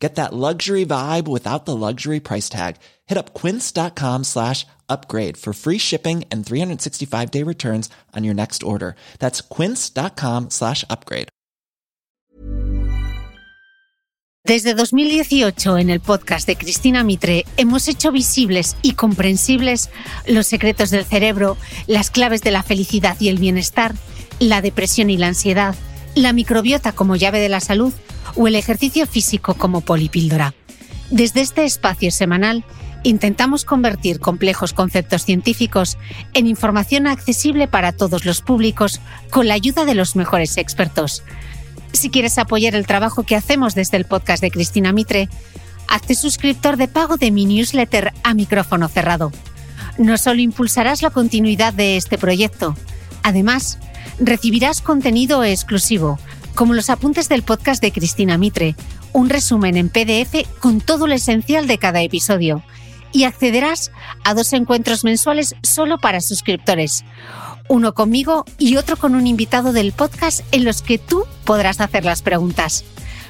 Get that luxury vibe without the luxury price tag. Hit up quince.com slash upgrade for free shipping and 365 day returns on your next order. That's quince.com slash upgrade. Desde 2018 en el podcast de Cristina Mitre hemos hecho visibles y comprensibles los secretos del cerebro, las claves de la felicidad y el bienestar, la depresión y la ansiedad, la microbiota como llave de la salud o el ejercicio físico como polipíldora. Desde este espacio semanal intentamos convertir complejos conceptos científicos en información accesible para todos los públicos con la ayuda de los mejores expertos. Si quieres apoyar el trabajo que hacemos desde el podcast de Cristina Mitre, hazte suscriptor de pago de mi newsletter a micrófono cerrado. No solo impulsarás la continuidad de este proyecto, además, recibirás contenido exclusivo, como los apuntes del podcast de Cristina Mitre, un resumen en PDF con todo lo esencial de cada episodio, y accederás a dos encuentros mensuales solo para suscriptores, uno conmigo y otro con un invitado del podcast en los que tú podrás hacer las preguntas.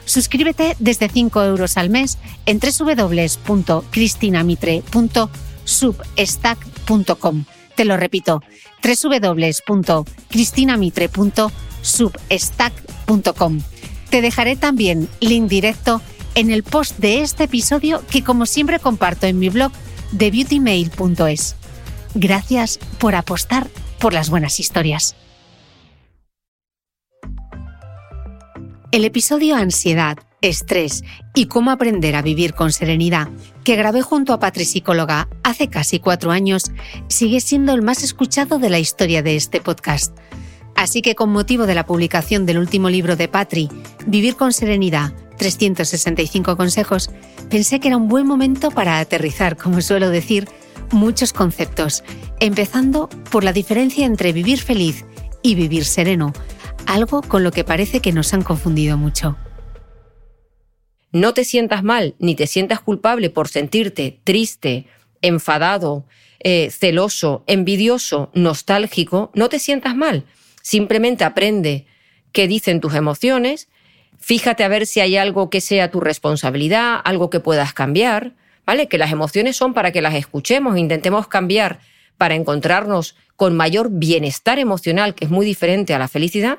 Suscríbete desde 5 euros al mes en www.cristinamitre.substack.com. Te lo repito, www.cristinamitre.substack.com. Te dejaré también link directo en el post de este episodio que como siempre comparto en mi blog de beautymail.es. Gracias por apostar por las buenas historias. El episodio Ansiedad, Estrés y cómo aprender a vivir con serenidad, que grabé junto a Patri Psicóloga hace casi cuatro años, sigue siendo el más escuchado de la historia de este podcast. Así que con motivo de la publicación del último libro de Patri, Vivir con Serenidad, 365 consejos, pensé que era un buen momento para aterrizar, como suelo decir, muchos conceptos, empezando por la diferencia entre vivir feliz y vivir sereno, algo con lo que parece que nos han confundido mucho. No te sientas mal ni te sientas culpable por sentirte triste, enfadado, eh, celoso, envidioso, nostálgico. No te sientas mal. Simplemente aprende qué dicen tus emociones. Fíjate a ver si hay algo que sea tu responsabilidad, algo que puedas cambiar. ¿Vale? Que las emociones son para que las escuchemos, intentemos cambiar para encontrarnos con mayor bienestar emocional, que es muy diferente a la felicidad,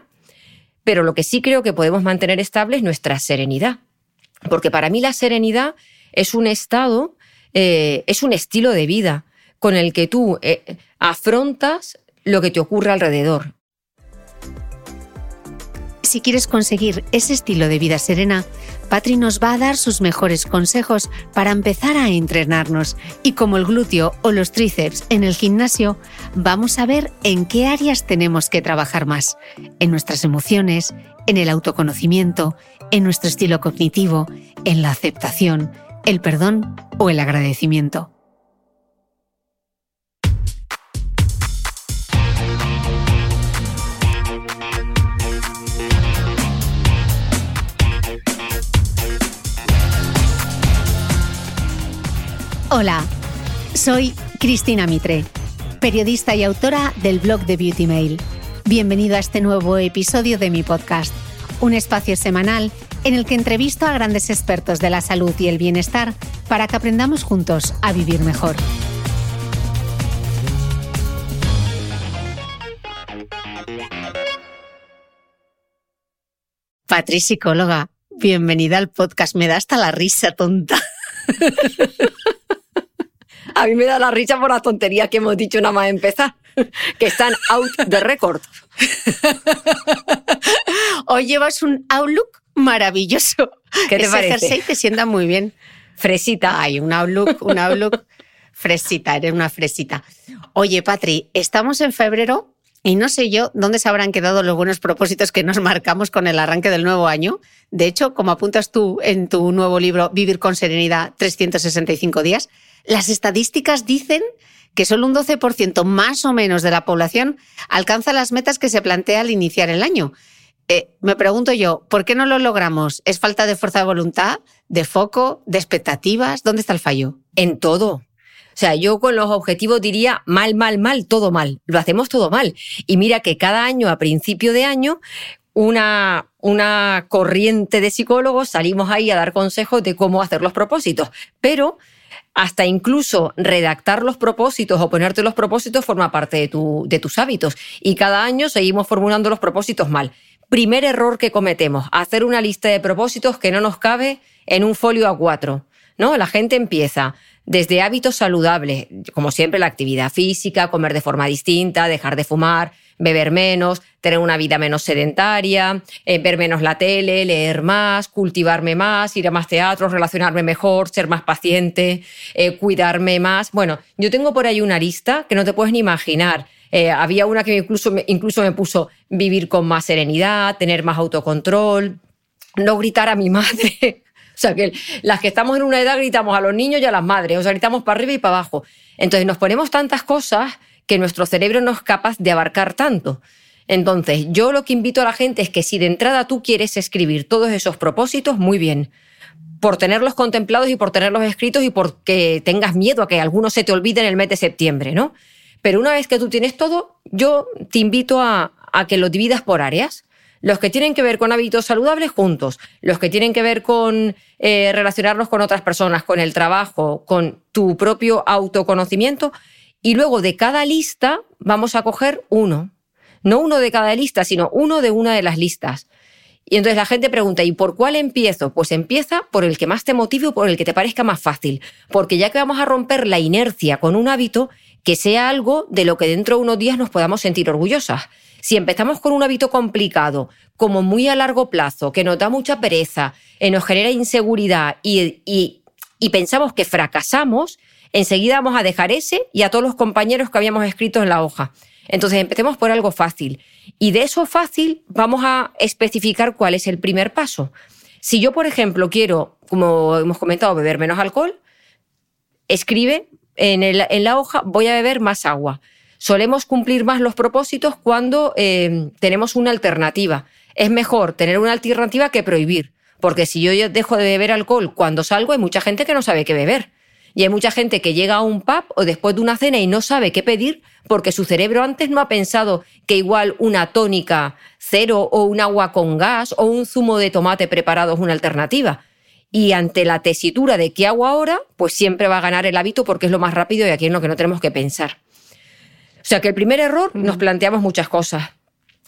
pero lo que sí creo que podemos mantener estable es nuestra serenidad. Porque para mí la serenidad es un estado, eh, es un estilo de vida con el que tú eh, afrontas lo que te ocurre alrededor. Si quieres conseguir ese estilo de vida serena, Patri nos va a dar sus mejores consejos para empezar a entrenarnos y como el glúteo o los tríceps en el gimnasio, vamos a ver en qué áreas tenemos que trabajar más, en nuestras emociones, en el autoconocimiento, en nuestro estilo cognitivo, en la aceptación, el perdón o el agradecimiento. Hola, soy Cristina Mitre, periodista y autora del blog de Beauty Mail. Bienvenido a este nuevo episodio de mi podcast, un espacio semanal en el que entrevisto a grandes expertos de la salud y el bienestar para que aprendamos juntos a vivir mejor. Patri, psicóloga, bienvenida al podcast. Me da hasta la risa tonta. A mí me da la risa por la tontería que hemos dicho nada más empezar, que están out de récord. Hoy llevas un outlook maravilloso. ¿Qué te Ese parece? jersey te sienta muy bien. Fresita. Ay, un outlook, un outlook fresita, eres una fresita. Oye, Patri, estamos en febrero y no sé yo dónde se habrán quedado los buenos propósitos que nos marcamos con el arranque del nuevo año. De hecho, como apuntas tú en tu nuevo libro Vivir con Serenidad 365 días, las estadísticas dicen que solo un 12% más o menos de la población alcanza las metas que se plantea al iniciar el año. Eh, me pregunto yo, ¿por qué no lo logramos? ¿Es falta de fuerza de voluntad, de foco, de expectativas? ¿Dónde está el fallo? En todo. O sea, yo con los objetivos diría mal, mal, mal, todo mal. Lo hacemos todo mal. Y mira que cada año, a principio de año, una, una corriente de psicólogos salimos ahí a dar consejos de cómo hacer los propósitos. Pero hasta incluso redactar los propósitos o ponerte los propósitos forma parte de, tu, de tus hábitos. Y cada año seguimos formulando los propósitos mal. Primer error que cometemos, hacer una lista de propósitos que no nos cabe en un folio a cuatro. ¿no? La gente empieza desde hábitos saludables, como siempre la actividad física, comer de forma distinta, dejar de fumar, beber menos, tener una vida menos sedentaria, eh, ver menos la tele, leer más, cultivarme más, ir a más teatros, relacionarme mejor, ser más paciente, eh, cuidarme más. Bueno, yo tengo por ahí una lista que no te puedes ni imaginar. Eh, había una que incluso, incluso me puso vivir con más serenidad, tener más autocontrol, no gritar a mi madre. o sea, que las que estamos en una edad gritamos a los niños y a las madres, o sea, gritamos para arriba y para abajo. Entonces nos ponemos tantas cosas que nuestro cerebro no es capaz de abarcar tanto. Entonces, yo lo que invito a la gente es que si de entrada tú quieres escribir todos esos propósitos, muy bien, por tenerlos contemplados y por tenerlos escritos y porque tengas miedo a que algunos se te olvide en el mes de septiembre, ¿no? Pero una vez que tú tienes todo, yo te invito a, que lo dividas por áreas. Los que tienen que ver con hábitos saludables juntos, los que tienen que ver con eh, relacionarnos con otras personas, con el trabajo, con tu propio autoconocimiento, y luego de cada lista vamos a coger uno. No uno de cada lista, sino uno de una de las listas. Y entonces la gente pregunta, ¿y por cuál empiezo? Pues empieza por el que más te motive o por el que te parezca más fácil. Porque ya que vamos a romper la inercia con un hábito, que sea algo de lo que dentro de unos días nos podamos sentir orgullosas. Si empezamos con un hábito complicado, como muy a largo plazo, que nos da mucha pereza, eh, nos genera inseguridad y pensamos que fracasamos, enseguida vamos a dejar ese y a todos los compañeros que habíamos escrito en la hoja. Entonces empecemos por algo fácil. Y de eso fácil vamos a especificar cuál es el primer paso. Si yo, por ejemplo, quiero, como hemos comentado, beber menos alcohol, escribe en, la hoja voy a beber más agua. Solemos cumplir más los propósitos cuando eh, tenemos una alternativa. Es mejor tener una alternativa que prohibir, porque si yo dejo de beber alcohol cuando salgo, hay mucha gente que no sabe qué beber. Y hay mucha gente que llega a un pub o después de una cena y no sabe qué pedir porque su cerebro antes no ha pensado que igual una tónica cero o un agua con gas o un zumo de tomate preparado es una alternativa. Y ante la tesitura de qué hago ahora, pues siempre va a ganar el hábito porque es lo más rápido y aquí es lo que no tenemos que pensar. O sea que el primer error nos planteamos muchas cosas.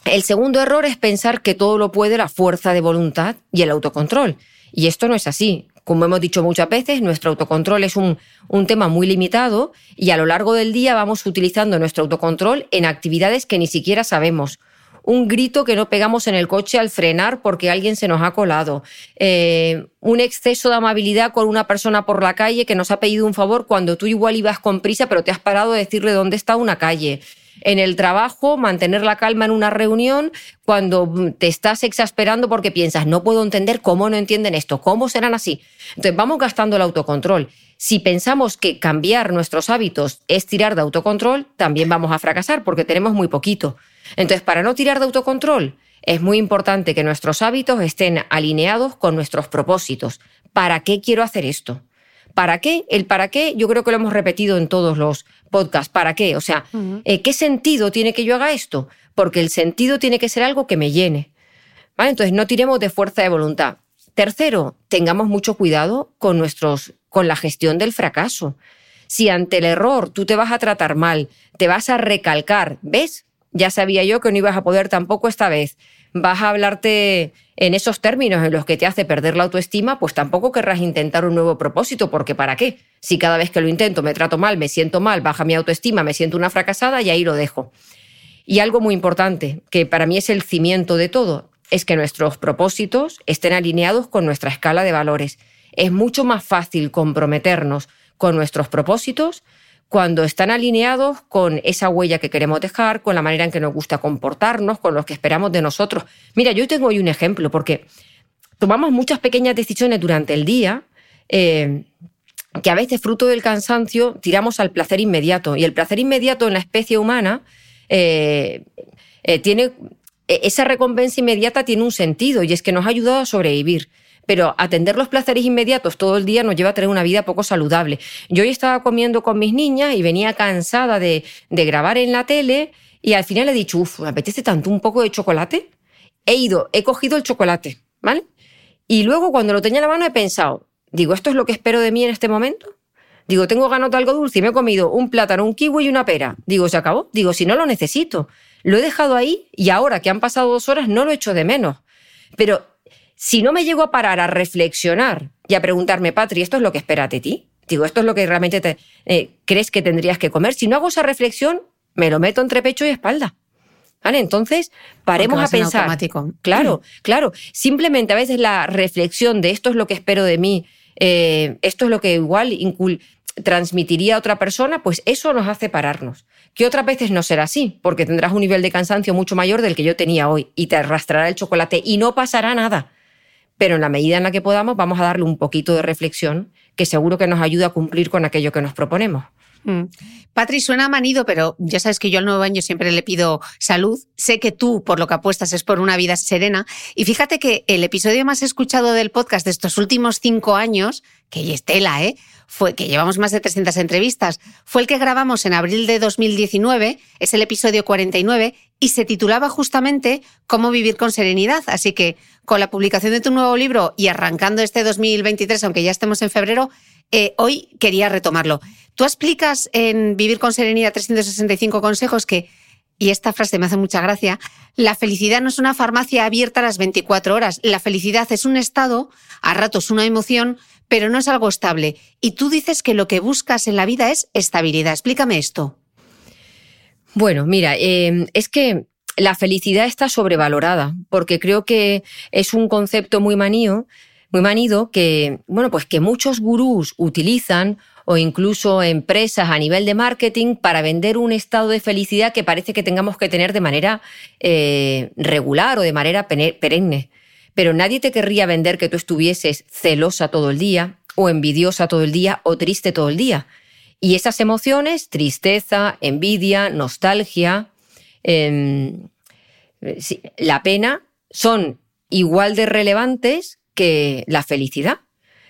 El segundo error es pensar que todo lo puede la fuerza de voluntad y el autocontrol. Y esto no es así. Como hemos dicho muchas veces, nuestro autocontrol es un, un, tema muy limitado y a lo largo del día vamos utilizando nuestro autocontrol en actividades que ni siquiera sabemos. Un grito que no pegamos en el coche al frenar porque alguien se nos ha colado. Eh, un exceso de amabilidad con una persona por la calle que nos ha pedido un favor cuando tú igual ibas con prisa pero te has parado a decirle dónde está una calle en el trabajo, mantener la calma en una reunión cuando te estás exasperando porque piensas, no puedo entender cómo no entienden esto, cómo serán así. Entonces vamos gastando el autocontrol. Si pensamos que cambiar nuestros hábitos es tirar de autocontrol, también vamos a fracasar porque tenemos muy poquito. Entonces, para no tirar de autocontrol, es muy importante que nuestros hábitos estén alineados con nuestros propósitos. ¿Para qué quiero hacer esto? ¿Para qué? El para qué yo creo que lo hemos repetido en todos los podcasts. ¿Para qué? O sea, eh, ¿qué sentido tiene que yo haga esto? Porque el sentido tiene que ser algo que me llene. ¿Vale? Entonces, no tiremos de fuerza de voluntad. Tercero, tengamos mucho cuidado con, nuestros, con la gestión del fracaso. Si ante el error tú te vas a tratar mal, te vas a recalcar, ¿ves? Ya sabía yo que no ibas a poder tampoco esta vez vas a hablarte en esos términos en los que te hace perder la autoestima, pues tampoco querrás intentar un nuevo propósito, porque ¿para qué? Si cada vez que lo intento me trato mal, me siento mal, baja mi autoestima, me siento una fracasada y ahí lo dejo. Y algo muy importante, que para mí es el cimiento de todo, es que nuestros propósitos estén alineados con nuestra escala de valores. Es mucho más fácil comprometernos con nuestros propósitos cuando están alineados con esa huella que queremos dejar, con la manera en que nos gusta comportarnos, con lo que esperamos de nosotros. Mira, yo tengo hoy un ejemplo, porque tomamos muchas pequeñas decisiones durante el día, eh, que a veces fruto del cansancio tiramos al placer inmediato. Y el placer inmediato en la especie humana eh, eh, tiene, e, esa recompensa inmediata tiene un sentido y es que nos ha ayudado a sobrevivir. Pero atender los placeres inmediatos todo el día nos lleva a tener una vida poco saludable. Yo hoy estaba comiendo con mis niñas y venía cansada de, grabar en la tele y al final he dicho, uff, me apetece tanto un poco de chocolate. He ido, he cogido el chocolate, ¿vale? Y luego cuando lo tenía en la mano he pensado, digo, ¿esto es lo que espero de mí en este momento? Digo, tengo ganas de algo dulce y me he comido un plátano, un kiwi y una pera. Digo, se acabó. Digo, si no lo necesito. Lo he dejado ahí y ahora que han pasado dos horas no lo echo de menos. Pero si no me llego a parar a reflexionar y a preguntarme, Patri, ¿esto es lo que esperas de ti? Digo, ¿esto es lo que realmente te, eh, crees que tendrías que comer? Si no hago esa reflexión, me lo meto entre pecho y espalda. ¿Vale? Entonces, paremos a pensar. Claro, claro. Simplemente a veces la reflexión de esto es lo que espero de mí, eh, esto es lo que igual transmitiría a otra persona, pues eso nos hace pararnos. Que otras veces no será así, porque tendrás un nivel de cansancio mucho mayor del que yo tenía hoy y te arrastrará el chocolate y no pasará nada. Pero en la medida en la que podamos, vamos a darle un poquito de reflexión que seguro que nos ayuda a cumplir con aquello que nos proponemos. Mm. Patri, suena manido, pero ya sabes que yo al nuevo año siempre le pido salud. Sé que tú, por lo que apuestas, es por una vida serena. Y fíjate que el episodio más escuchado del podcast de estos últimos cinco años, que Estela, ¿eh? Fue que llevamos más de 300 entrevistas, fue el que grabamos en abril de 2019, es el episodio 49, y se titulaba justamente Cómo vivir con serenidad. Así que con la publicación de tu nuevo libro y arrancando este 2023, aunque ya estemos en febrero, eh, hoy quería retomarlo. Tú explicas en Vivir con Serenidad 365 consejos que, y esta frase me hace mucha gracia, la felicidad no es una farmacia abierta a las 24 horas. La felicidad es un estado, a ratos una emoción, pero no es algo estable. Y tú dices que lo que buscas en la vida es estabilidad. Explícame esto. Bueno, mira, eh, es que la felicidad está sobrevalorada, porque creo que es un concepto muy manío muy manido que, bueno, pues que muchos gurús utilizan o incluso empresas a nivel de marketing para vender un estado de felicidad que parece que tengamos que tener de manera eh, regular o de manera perenne. Pero nadie te querría vender que tú estuvieses celosa todo el día o envidiosa todo el día o triste todo el día. Y esas emociones, tristeza, envidia, nostalgia, em, la pena, son igual de relevantes que la felicidad.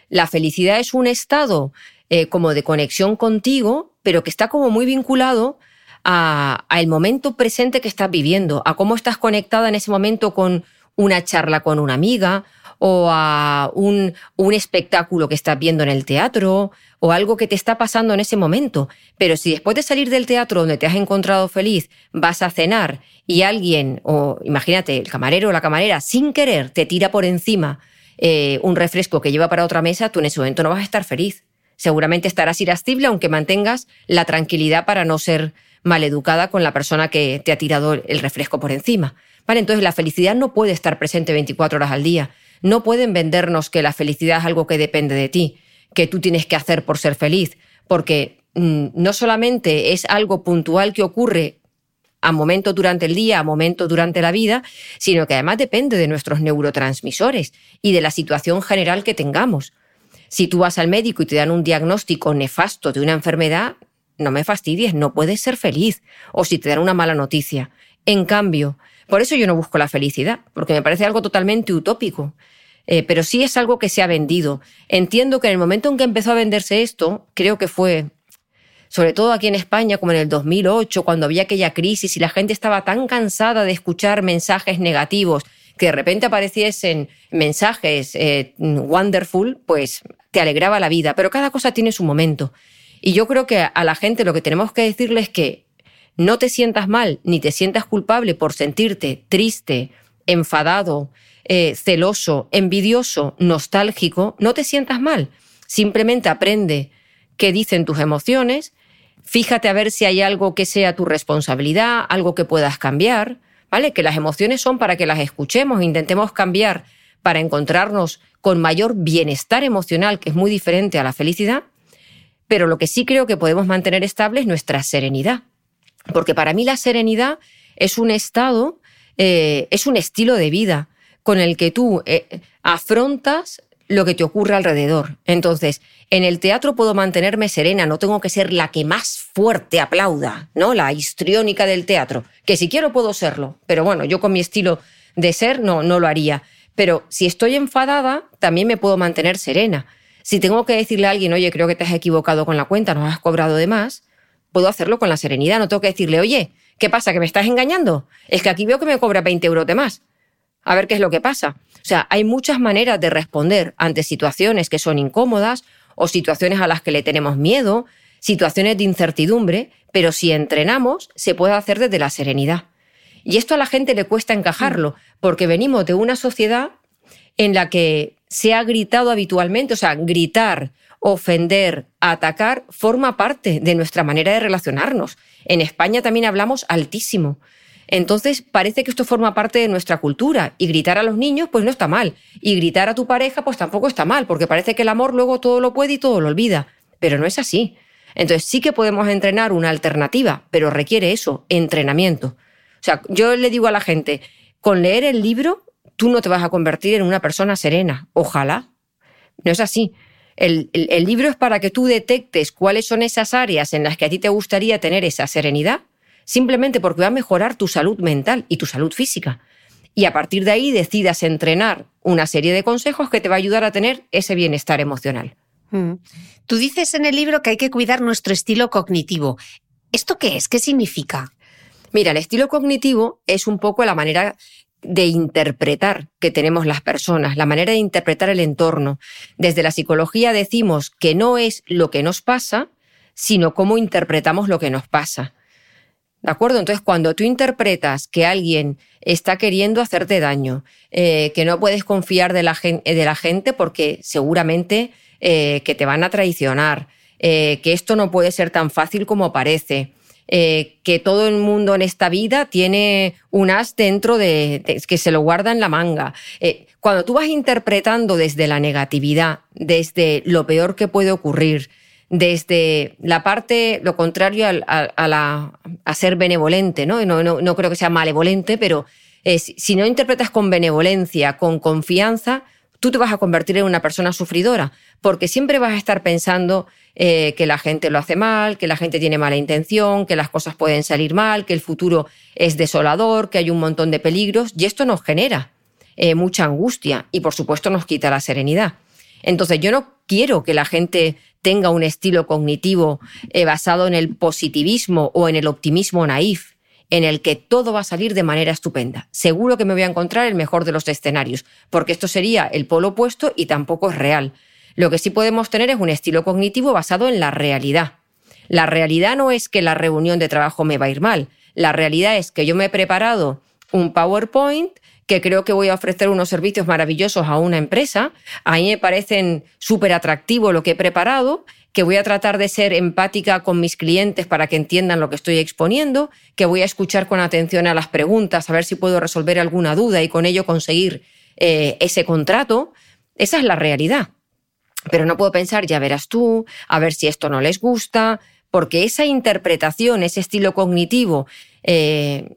La felicidad es un estado eh, como de conexión contigo, pero que está como muy vinculado al momento presente que estás viviendo, a cómo estás conectada en ese momento con una charla con una amiga o a un, un, espectáculo que estás viendo en el teatro o algo que te está pasando en ese momento. Pero si después de salir del teatro donde te has encontrado feliz vas a cenar y alguien, o imagínate, el camarero o la camarera, sin querer te tira por encima eh, un refresco que lleva para otra mesa, tú en ese momento no vas a estar feliz. Seguramente estarás irascible aunque mantengas la tranquilidad para no ser maleducada con la persona que te ha tirado el refresco por encima. Vale, entonces la felicidad no puede estar presente 24 horas al día. No pueden vendernos que la felicidad es algo que depende de ti, que tú tienes que hacer por ser feliz, porque mm, no solamente es algo puntual que ocurre a momentos durante el día, a momentos durante la vida, sino que además depende de nuestros neurotransmisores y de la situación general que tengamos. Si tú vas al médico y te dan un diagnóstico nefasto de una enfermedad, no me fastidies, no puedes ser feliz. O si te dan una mala noticia. En cambio, por eso yo no busco la felicidad, porque me parece algo totalmente utópico. Eh, pero sí es algo que se ha vendido. Entiendo que en el momento en que empezó a venderse esto, creo que fue sobre todo aquí en España, como en el 2008, cuando había aquella crisis y la gente estaba tan cansada de escuchar mensajes negativos, que de repente apareciesen mensajes eh, wonderful, pues te alegraba la vida. Pero cada cosa tiene su momento. Y yo creo que a la gente lo que tenemos que decirle es que no te sientas mal ni te sientas culpable por sentirte triste, enfadado, eh, celoso, envidioso, nostálgico. No te sientas mal. Simplemente aprende qué dicen tus emociones Fíjate a ver si hay algo que sea tu responsabilidad, algo que puedas cambiar, ¿vale? Que las emociones son para que las escuchemos, intentemos cambiar para encontrarnos con mayor bienestar emocional, que es muy diferente a la felicidad, pero lo que sí creo que podemos mantener estable es nuestra serenidad. Porque para mí la serenidad es un estado, eh, es un estilo de vida con el que tú eh, afrontas lo que te ocurre alrededor. Entonces, en el teatro puedo mantenerme serena, no tengo que ser la que más fuerte aplauda, ¿no? La histriónica del teatro, que si quiero puedo serlo, pero bueno, yo con mi estilo de ser no, no lo haría. Pero si estoy enfadada, también me puedo mantener serena. Si tengo que decirle a alguien, oye, creo que te has equivocado con la cuenta, no has cobrado de más, puedo hacerlo con la serenidad. No tengo que decirle, oye, ¿qué pasa? ¿Que me estás engañando? Es que aquí veo que me cobra 20 euros de más. A ver qué es lo que pasa. O sea, hay muchas maneras de responder ante situaciones que son incómodas o situaciones a las que le tenemos miedo, situaciones de incertidumbre, pero si entrenamos, se puede hacer desde la serenidad. Y esto a la gente le cuesta encajarlo, porque venimos de una sociedad en la que se ha gritado habitualmente, o sea, gritar, ofender, atacar, forma parte de nuestra manera de relacionarnos. En España también hablamos altísimo. Entonces parece que esto forma parte de nuestra cultura y gritar a los niños pues no está mal y gritar a tu pareja pues tampoco está mal porque parece que el amor luego todo lo puede y todo lo olvida, pero no es así. Entonces sí que podemos entrenar una alternativa, pero requiere eso, entrenamiento. O sea, yo le digo a la gente, con leer el libro, tú no te vas a convertir en una persona serena. Ojalá. No es así. El, el, libro es para que tú detectes cuáles son esas áreas en las que a ti te gustaría tener esa serenidad, simplemente porque va a mejorar tu salud mental y tu salud física. Y a partir de ahí decidas entrenar una serie de consejos que te va a ayudar a tener ese bienestar emocional. Mm. Tú dices en el libro que hay que cuidar nuestro estilo cognitivo. ¿Esto qué es? ¿Qué significa? Mira, el estilo cognitivo es un poco la manera de interpretar que tenemos las personas, la manera de interpretar el entorno. Desde la psicología decimos que no es lo que nos pasa, sino cómo interpretamos lo que nos pasa. ¿De acuerdo? Entonces, cuando tú interpretas que alguien está queriendo hacerte daño, eh, que no puedes confiar de la, de la gente porque seguramente eh, que te van a traicionar, eh, que esto no puede ser tan fácil como parece, eh, que todo el mundo en esta vida tiene un as dentro de, que se lo guarda en la manga. Eh, cuando tú vas interpretando desde la negatividad, desde lo peor que puede ocurrir, desde la parte, lo contrario a, la, a ser benevolente, ¿no? No, ¿no? no, creo que sea malevolente, pero eh, si no interpretas con benevolencia, con confianza, tú te vas a convertir en una persona sufridora, porque siempre vas a estar pensando eh, que la gente lo hace mal, que la gente tiene mala intención, que las cosas pueden salir mal, que el futuro es desolador, que hay un montón de peligros, y esto nos genera eh, mucha angustia y por supuesto nos quita la serenidad. Entonces yo no quiero que la gente tenga un estilo cognitivo eh, basado en el positivismo o en el optimismo naif, en el que todo va a salir de manera estupenda. Seguro que me voy a encontrar el mejor de los escenarios, porque esto sería el polo opuesto y tampoco es real. Lo que sí podemos tener es un estilo cognitivo basado en la realidad. La realidad no es que la reunión de trabajo me va a ir mal. La realidad es que yo me he preparado un PowerPoint que creo que voy a ofrecer unos servicios maravillosos a una empresa. A mí me parecen súper atractivo lo que he preparado que voy a tratar de ser empática con mis clientes para que entiendan lo que estoy exponiendo, que voy a escuchar con atención a las preguntas, a ver si puedo resolver alguna duda y con ello conseguir eh, ese contrato. Esa es la realidad. Pero no puedo pensar, ya verás tú, a ver si esto no les gusta, porque esa interpretación, ese estilo cognitivo eh,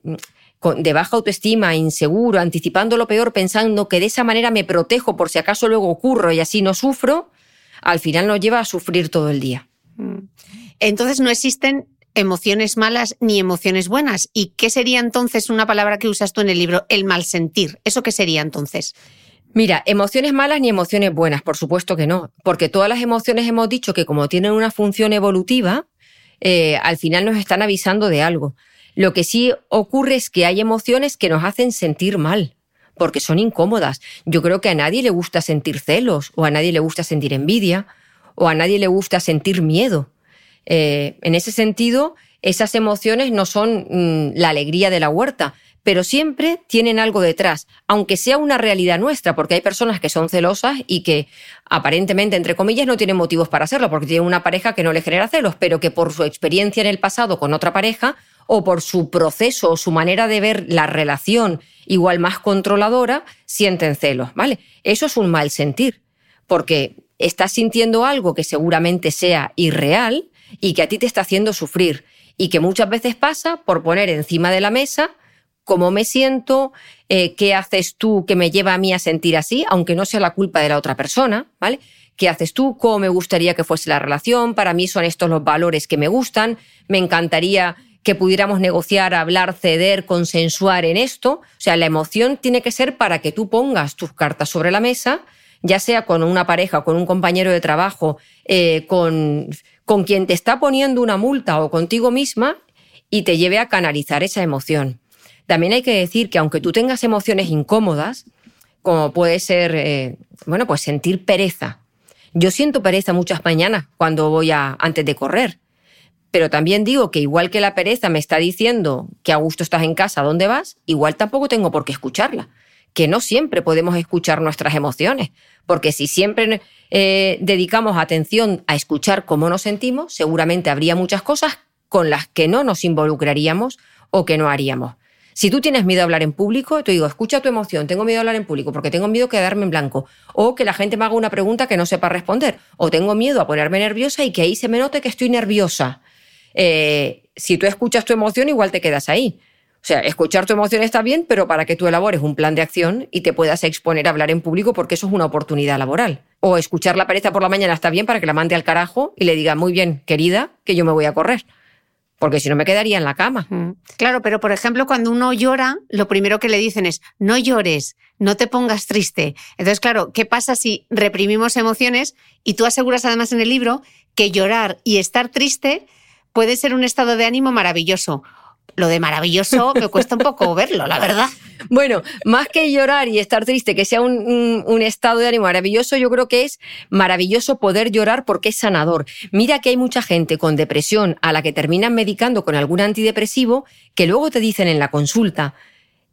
de baja autoestima, inseguro, anticipando lo peor, pensando que de esa manera me protejo por si acaso luego ocurro y así no sufro, al final nos lleva a sufrir todo el día. Mm. Entonces no existen emociones malas ni emociones buenas. ¿Y qué sería entonces una palabra que usas tú en el libro? El mal sentir. ¿Eso qué sería entonces? Mira, emociones malas ni emociones buenas, por supuesto que no, porque todas las emociones hemos dicho que como tienen una función evolutiva, eh, al final nos están avisando de algo. Lo que sí ocurre es que hay emociones que nos hacen sentir mal porque son incómodas. Yo creo que a nadie le gusta sentir celos, o a nadie le gusta sentir envidia, o a nadie le gusta sentir miedo. Eh, en ese sentido, esas emociones no son mm, la alegría de la huerta, pero siempre tienen algo detrás, aunque sea una realidad nuestra, porque hay personas que son celosas y que aparentemente, entre comillas, no tienen motivos para hacerlo, porque tienen una pareja que no le genera celos, pero que por su experiencia en el pasado con otra pareja o por su proceso o su manera de ver la relación igual más controladora, sienten celos, ¿vale? Eso es un mal sentir, porque estás sintiendo algo que seguramente sea irreal y que a ti te está haciendo sufrir y que muchas veces pasa por poner encima de la mesa cómo me siento, eh, qué haces tú que me lleva a mí a sentir así, aunque no sea la culpa de la otra persona, ¿vale? ¿Qué haces tú? ¿Cómo me gustaría que fuese la relación? Para mí son estos los valores que me gustan. Me encantaría que pudiéramos negociar, hablar, ceder, consensuar en esto. O sea, la emoción tiene que ser para que tú pongas tus cartas sobre la mesa, ya sea con una pareja, con un compañero de trabajo, eh, con, con quien te está poniendo una multa o contigo misma, y te lleve a canalizar esa emoción. También hay que decir que aunque tú tengas emociones incómodas, como puede ser, eh, bueno, pues sentir pereza, yo siento pereza muchas mañanas cuando voy a, antes de correr. Pero también digo que igual que la pereza me está diciendo que a gusto estás en casa, ¿dónde vas? Igual tampoco tengo por qué escucharla. Que no siempre podemos escuchar nuestras emociones. Porque si siempre eh, dedicamos atención a escuchar cómo nos sentimos, seguramente habría muchas cosas con las que no nos involucraríamos o que no haríamos. Si tú tienes miedo a hablar en público, te digo, escucha tu emoción, tengo miedo a hablar en público porque tengo miedo a quedarme en blanco, o que la gente me haga una pregunta que no sepa responder, o tengo miedo a ponerme nerviosa y que ahí se me note que estoy nerviosa. Eh, si tú escuchas tu emoción, igual te quedas ahí. O sea, escuchar tu emoción está bien, pero para que tú elabores un plan de acción y te puedas exponer a hablar en público porque eso es una oportunidad laboral. O escuchar la pereza por la mañana está bien para que la mande al carajo y le diga, muy bien, querida, que yo me voy a correr porque si no me quedaría en la cama. Claro, pero por ejemplo, cuando uno llora, lo primero que le dicen es, no llores, no te pongas triste. Entonces, claro, ¿qué pasa si reprimimos emociones? Y tú aseguras además en el libro que llorar y estar triste puede ser un estado de ánimo maravilloso lo de maravilloso me cuesta un poco verlo, la verdad. Bueno, más que llorar y estar triste, que sea un, estado de ánimo maravilloso, yo creo que es maravilloso poder llorar porque es sanador. Mira que hay mucha gente con depresión a la que terminan medicando con algún antidepresivo que luego te dicen en la consulta,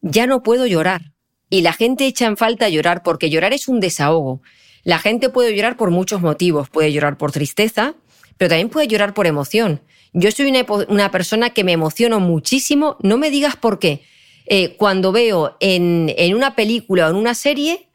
ya no puedo llorar. Y la gente echa en falta llorar porque llorar es un desahogo. La gente puede llorar por muchos motivos. Puede llorar por tristeza, pero también puede llorar por emoción. Yo soy una, persona que me emociono muchísimo, no me digas por qué. Eh, cuando veo en, una película o en una serie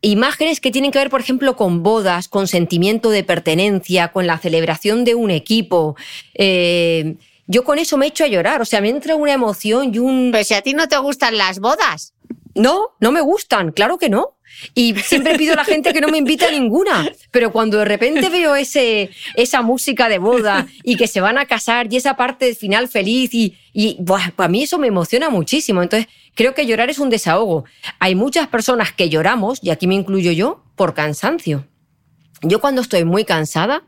imágenes que tienen que ver, por ejemplo, con bodas, con sentimiento de pertenencia, con la celebración de un equipo. Eh, yo con eso me echo a llorar, o sea, me entra una emoción y un... Pero si a ti no te gustan las bodas. No, no me gustan, claro que no. Y siempre pido a la gente que no me invite a ninguna. Pero cuando de repente veo ese, esa música de boda y que se van a casar y esa parte final feliz y, y para mí eso me emociona muchísimo. Entonces, creo que llorar es un desahogo. Hay muchas personas que lloramos, y aquí me incluyo yo, por cansancio. Yo cuando estoy muy cansada,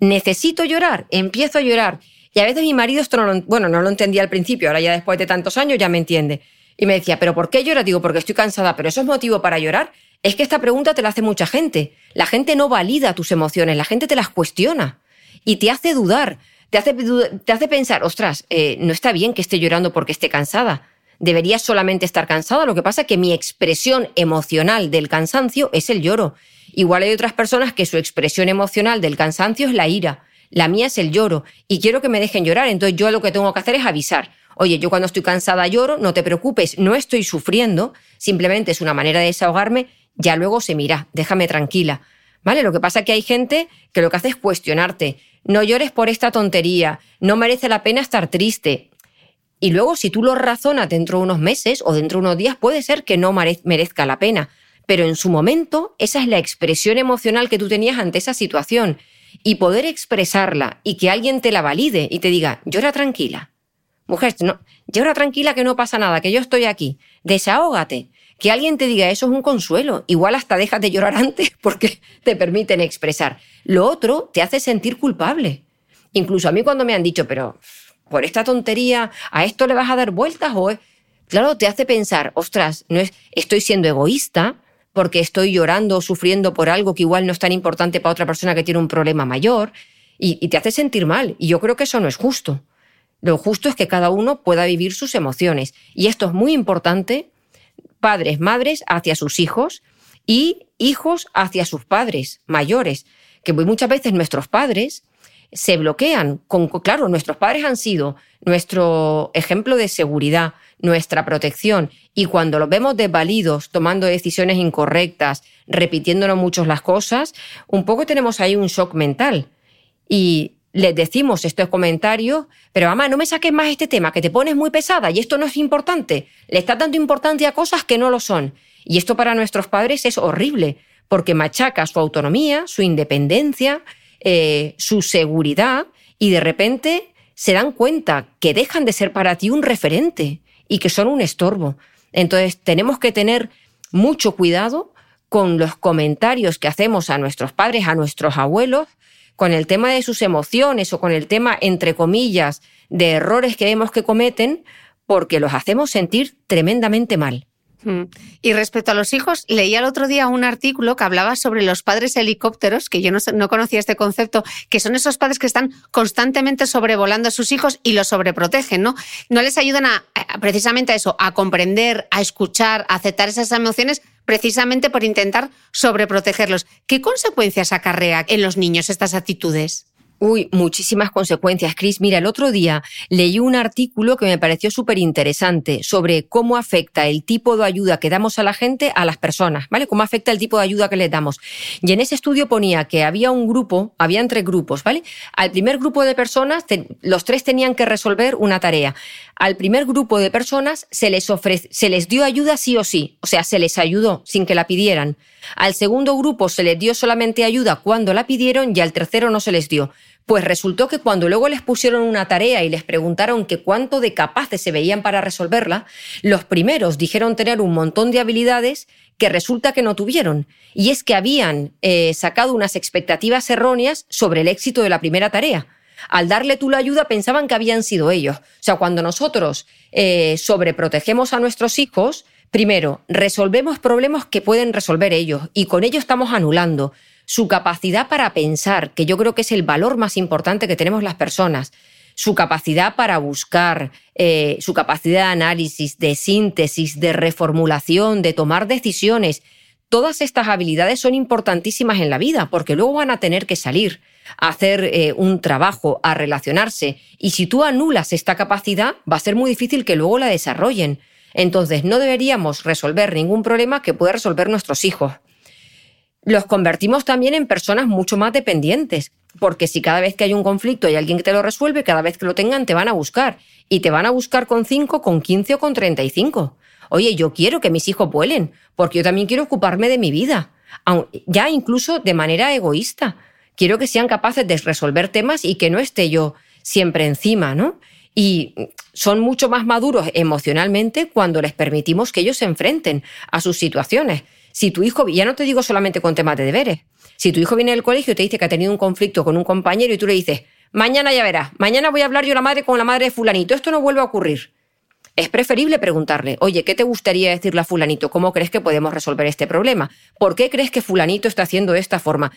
necesito llorar, empiezo a llorar. Y a veces mi marido esto bueno, no lo entendía al principio, ahora ya después de tantos años ya me entiende. Y me decía, ¿pero por qué lloras? Digo, porque estoy cansada, pero eso es motivo para llorar. Es que esta pregunta te la hace mucha gente. La gente no valida tus emociones, la gente te las cuestiona y te hace dudar, te hace, te hace pensar, ostras, eh, no está bien que esté llorando porque esté cansada. Debería solamente estar cansada. Lo que pasa es que mi expresión emocional del cansancio es el lloro. Igual hay otras personas que su expresión emocional del cansancio es la ira. La mía es el lloro. Y quiero que me dejen llorar. Entonces yo lo que tengo que hacer es avisar oye, yo cuando estoy cansada lloro, no te preocupes, no estoy sufriendo, simplemente es una manera de desahogarme, ya luego se mira, déjame tranquila. ¿Vale? Lo que pasa es que hay gente que lo que hace es cuestionarte, no llores por esta tontería, no merece la pena estar triste. Y luego, si tú lo razonas dentro de unos meses o dentro de unos días, puede ser que no merezca la pena. Pero en su momento, esa es la expresión emocional que tú tenías ante esa situación. Y poder expresarla y que alguien te la valide y te diga, llora tranquila, Mujer, no, llora tranquila que no pasa nada, que yo estoy aquí. Desahógate. Que alguien te diga eso es un consuelo. Igual hasta dejas de llorar antes porque te permiten expresar. Lo otro te hace sentir culpable. Incluso a mí cuando me han dicho, pero por esta tontería, ¿a esto le vas a dar vueltas? O claro, te hace pensar, ostras, no es, estoy siendo egoísta porque estoy llorando o sufriendo por algo que igual no es tan importante para otra persona que tiene un problema mayor. y te hace sentir mal. Y yo creo que eso no es justo. Lo justo es que cada uno pueda vivir sus emociones. Y esto es muy importante, padres, madres hacia sus hijos y hijos hacia sus padres mayores, que muchas veces nuestros padres se bloquean. Con, claro, nuestros padres han sido nuestro ejemplo de seguridad, nuestra protección, y cuando los vemos desvalidos, tomando decisiones incorrectas, repitiéndonos muchos las cosas, un poco tenemos ahí un shock mental. Y les decimos estos comentarios, pero mamá, no me saques más este tema, que te pones muy pesada y esto no es importante. Le estás dando importancia a cosas que no lo son. Y esto para nuestros padres es horrible, porque machaca su autonomía, su independencia, eh, su seguridad, y de repente se dan cuenta que dejan de ser para ti un referente y que son un estorbo. Entonces tenemos que tener mucho cuidado con los comentarios que hacemos a nuestros padres, a nuestros abuelos, con el tema de sus emociones o con el tema, entre comillas, de errores que vemos que cometen, porque los hacemos sentir tremendamente mal. Mm. Y respecto a los hijos, leía el otro día un artículo que hablaba sobre los padres helicópteros, que yo no, conocía este concepto, que son esos padres que están constantemente sobrevolando a sus hijos y los sobreprotegen, ¿no? No les ayudan a, precisamente a eso, a comprender, a escuchar, a aceptar esas emociones, precisamente por intentar sobreprotegerlos. ¿Qué consecuencias acarrea en los niños estas actitudes? Uy, muchísimas consecuencias, Chris. Mira, el otro día leí un artículo que me pareció súper interesante sobre cómo afecta el tipo de ayuda que damos a la gente a las personas, ¿vale? Cómo afecta el tipo de ayuda que les damos. Y en ese estudio ponía que había un grupo, habían tres grupos, ¿vale? Al primer grupo de personas, los tres tenían que resolver una tarea. Al primer grupo de personas se les, se les dio ayuda sí o sí, o sea, se les ayudó sin que la pidieran. Al segundo grupo se les dio solamente ayuda cuando la pidieron y al tercero no se les dio. Pues resultó que cuando luego les pusieron una tarea y les preguntaron que cuánto de capaces se veían para resolverla, los primeros dijeron tener un montón de habilidades que resulta que no tuvieron. Y es que habían eh, sacado unas expectativas erróneas sobre el éxito de la primera tarea. Al darle tú la ayuda pensaban que habían sido ellos. O sea, cuando nosotros eh, sobreprotegemos a nuestros hijos, primero, resolvemos problemas que pueden resolver ellos y con ello estamos anulando su capacidad para pensar, que yo creo que es el valor más importante que tenemos las personas, su capacidad para buscar, eh, su capacidad de análisis, de síntesis, de reformulación, de tomar decisiones. Todas estas habilidades son importantísimas en la vida porque luego van a tener que salir a hacer eh, un trabajo, a relacionarse. Y si tú anulas esta capacidad, va a ser muy difícil que luego la desarrollen. Entonces, no deberíamos resolver ningún problema que pueda resolver nuestros hijos los convertimos también en personas mucho más dependientes, porque si cada vez que hay un conflicto hay alguien que te lo resuelve, cada vez que lo tengan te van a buscar. Y te van a buscar con 5, con 15 o con 35. Oye, yo quiero que mis hijos vuelen, porque yo también quiero ocuparme de mi vida, ya incluso de manera egoísta. Quiero que sean capaces de resolver temas y que no esté yo siempre encima, ¿no? Y son mucho más maduros emocionalmente cuando les permitimos que ellos se enfrenten a sus situaciones. Si tu hijo, ya no te digo solamente con temas de deberes, si tu hijo viene del colegio y te dice que ha tenido un conflicto con un compañero y tú le dices, mañana ya verás, mañana voy a hablar yo la madre con la madre de fulanito, esto no vuelve a ocurrir. Es preferible preguntarle, oye, ¿qué te gustaría decirle a fulanito? ¿Cómo crees que podemos resolver este problema? ¿Por qué crees que fulanito está haciendo de esta forma?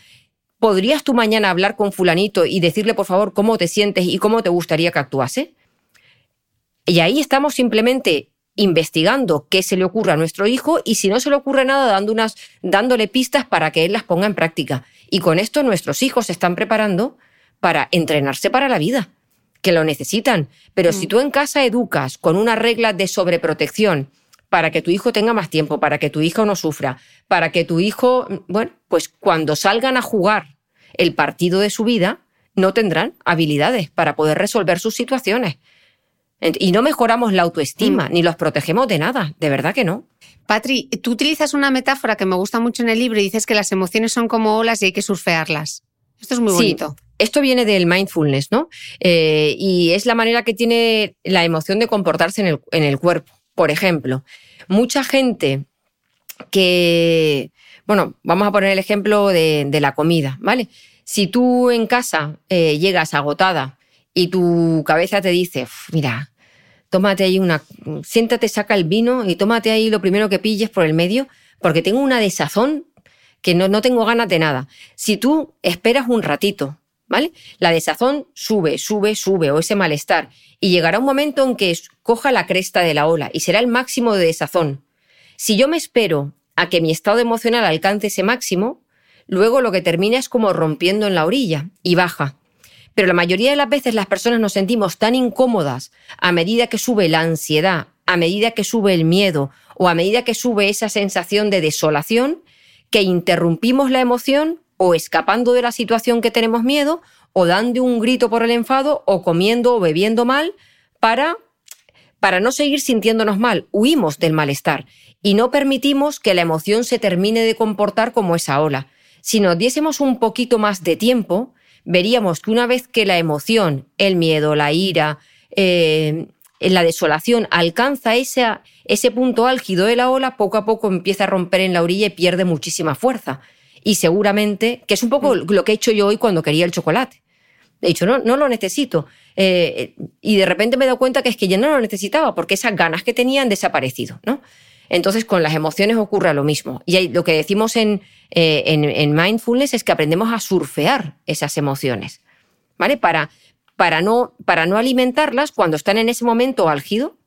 ¿Podrías tú mañana hablar con fulanito y decirle, por favor, cómo te sientes y cómo te gustaría que actuase? Y ahí estamos simplemente investigando qué se le ocurre a nuestro hijo y si no se le ocurre nada, dando unas, dándole pistas para que él las ponga en práctica. Y con esto nuestros hijos se están preparando para entrenarse para la vida, que lo necesitan. Pero si mm. tú en casa educas con una regla de sobreprotección para que tu hijo tenga más tiempo, para que tu hijo no sufra, para que tu hijo, bueno, pues cuando salgan a jugar el partido de su vida, no tendrán habilidades para poder resolver sus situaciones. Y no mejoramos la autoestima, mm. ni los protegemos de nada, de verdad que no. Patri, tú utilizas una metáfora que me gusta mucho en el libro y dices que las emociones son como olas y hay que surfearlas. Esto es muy bonito. Esto viene del mindfulness, ¿no? Eh, y es la manera que tiene la emoción de comportarse en el, en el cuerpo. Por ejemplo, mucha gente que, bueno, vamos a poner el ejemplo de, la comida, ¿vale? Si tú en casa eh, llegas agotada y tu cabeza te dice, mira, tómate ahí una, siéntate, saca el vino y tómate ahí lo primero que pilles por el medio, porque tengo una desazón que no, no tengo ganas de nada. Si tú esperas un ratito, ¿vale? La desazón sube, sube, sube, o ese malestar, y llegará un momento en que coja la cresta de la ola y será el máximo de desazón. Si yo me espero a que mi estado emocional alcance ese máximo, luego lo que termina es como rompiendo en la orilla y baja. Pero la mayoría de las veces las personas nos sentimos tan incómodas a medida que sube la ansiedad, a medida que sube el miedo o a medida que sube esa sensación de desolación, que interrumpimos la emoción o escapando de la situación que tenemos miedo o dando un grito por el enfado o comiendo o bebiendo mal para, para no seguir sintiéndonos mal. Huimos del malestar y no permitimos que la emoción se termine de comportar como esa ola. Si nos diésemos un poquito más de tiempo, veríamos que una vez que la emoción, el miedo, la ira, eh, la desolación alcanza ese, ese punto álgido de la ola, poco a poco empieza a romper en la orilla y pierde muchísima fuerza. Y seguramente, que es un poco mm. lo que he hecho yo hoy cuando quería el chocolate. He dicho, no, no lo necesito. Eh, y de repente me he dado cuenta que es que ya no lo necesitaba porque esas ganas que tenía han desaparecido, ¿no? Entonces, con las emociones ocurre lo mismo. Y lo que decimos en, eh, en, en, mindfulness es que aprendemos a surfear esas emociones, ¿vale? Para, para, no, para no alimentarlas cuando están en ese momento álgido,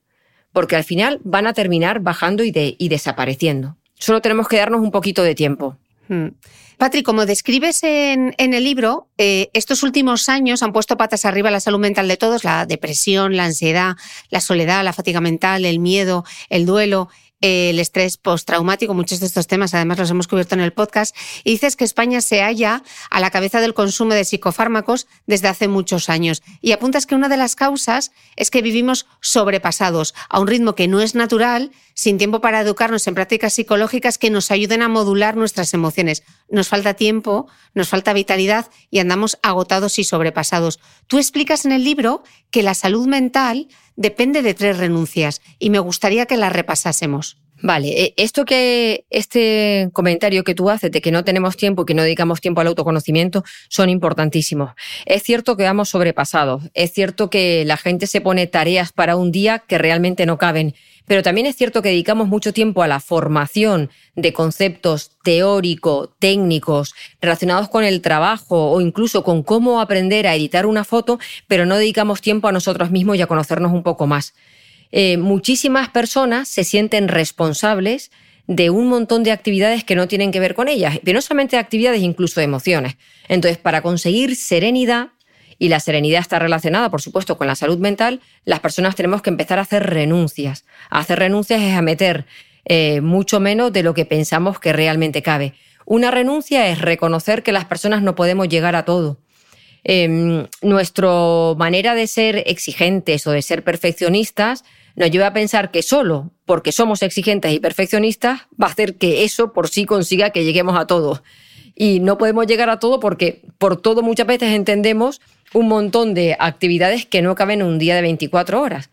porque al final van a terminar bajando y, de, y desapareciendo. Solo tenemos que darnos un poquito de tiempo. Hmm. Patri, como describes en, el libro, eh, estos últimos años han puesto patas arriba la salud mental de todos, la depresión, la ansiedad, la soledad, la fatiga mental, el miedo, el duelo el estrés postraumático, muchos de estos temas además los hemos cubierto en el podcast, y dices que España se halla a la cabeza del consumo de psicofármacos desde hace muchos años. Y apuntas que una de las causas es que vivimos sobrepasados a un ritmo que no es natural, sin tiempo para educarnos en prácticas psicológicas que nos ayuden a modular nuestras emociones. Nos falta tiempo, nos falta vitalidad y andamos agotados y sobrepasados. Tú explicas en el libro que la salud mental depende de tres renuncias y me gustaría que las repasásemos. Vale, eh, esto que este comentario que tú haces de que no tenemos tiempo y que no dedicamos tiempo al autoconocimiento son importantísimos. Es cierto que vamos sobrepasados, es cierto que la gente se pone tareas para un día que realmente no caben pero también es cierto que dedicamos mucho tiempo a la formación de conceptos teóricos, técnicos, relacionados con el trabajo o incluso con cómo aprender a editar una foto, pero no dedicamos tiempo a nosotros mismos y a conocernos un poco más. Eh, muchísimas personas se sienten responsables de un montón de actividades que no tienen que ver con ellas, pero no solamente de actividades, incluso emociones. Entonces, para conseguir serenidad, y la serenidad está relacionada, por supuesto, con la salud mental, las personas tenemos que empezar a hacer renuncias. Hacer renuncias es a meter eh, mucho menos de lo que pensamos que realmente cabe. Una renuncia es reconocer que las personas no podemos llegar a todo. Em, nuestra manera de ser exigentes o de ser perfeccionistas nos lleva a pensar que solo porque somos exigentes y perfeccionistas va a hacer que eso por sí consiga que lleguemos a todo. Y no podemos llegar a todo porque por todo muchas veces entendemos un montón de actividades que no caben en un día de 24 horas.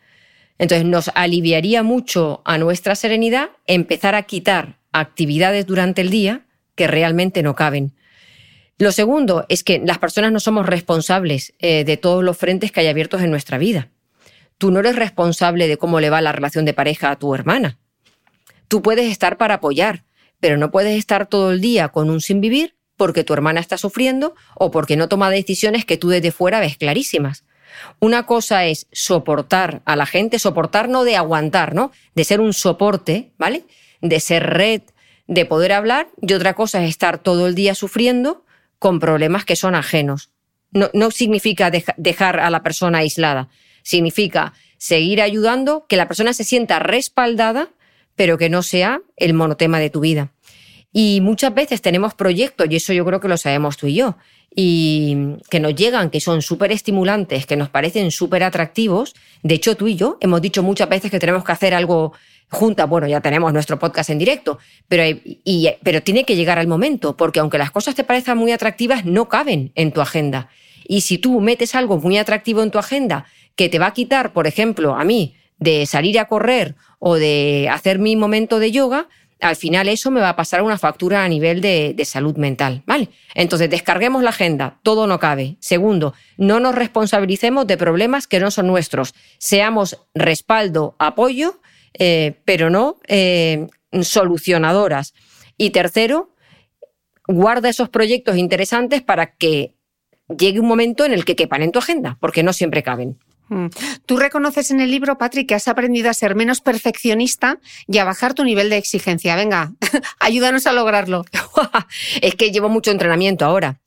Entonces nos aliviaría mucho a nuestra serenidad empezar a quitar actividades durante el día que realmente no caben. Lo segundo es que las personas no somos responsables eh, de todos los frentes que hay abiertos en nuestra vida. Tú no eres responsable de cómo le va la relación de pareja a tu hermana. Tú puedes estar para apoyar, pero no puedes estar todo el día con un sin vivir porque tu hermana está sufriendo o porque no toma decisiones que tú desde fuera ves clarísimas. Una cosa es soportar a la gente, soportar no de aguantar, ¿no? De ser un soporte, ¿vale? De ser red, de poder hablar, y otra cosa es estar todo el día sufriendo con problemas que son ajenos. No, significa dejar a la persona aislada, significa seguir ayudando, que la persona se sienta respaldada, pero que no sea el monotema de tu vida. Y muchas veces tenemos proyectos, y eso yo creo que lo sabemos tú y yo, y que nos llegan, que son súper estimulantes, que nos parecen súper atractivos. De hecho, tú y yo hemos dicho muchas veces que tenemos que hacer algo juntas. Bueno, ya tenemos nuestro podcast en directo, pero, pero tiene que llegar al momento, porque aunque las cosas te parezcan muy atractivas, no caben en tu agenda. Y si tú metes algo muy atractivo en tu agenda que te va a quitar, por ejemplo, a mí, de salir a correr o de hacer mi momento de yoga, al final eso me va a pasar una factura a nivel de, salud mental, ¿vale? Entonces, descarguemos la agenda, todo no cabe. Segundo, no nos responsabilicemos de problemas que no son nuestros. Seamos respaldo, apoyo, eh, pero no eh, solucionadoras. Y tercero, guarda esos proyectos interesantes para que llegue un momento en el que quepan en tu agenda, porque no siempre caben. Mm. Tú reconoces en el libro, Patrick, que has aprendido a ser menos perfeccionista y a bajar tu nivel de exigencia. Venga, ayúdanos a lograrlo. es que llevo mucho entrenamiento ahora.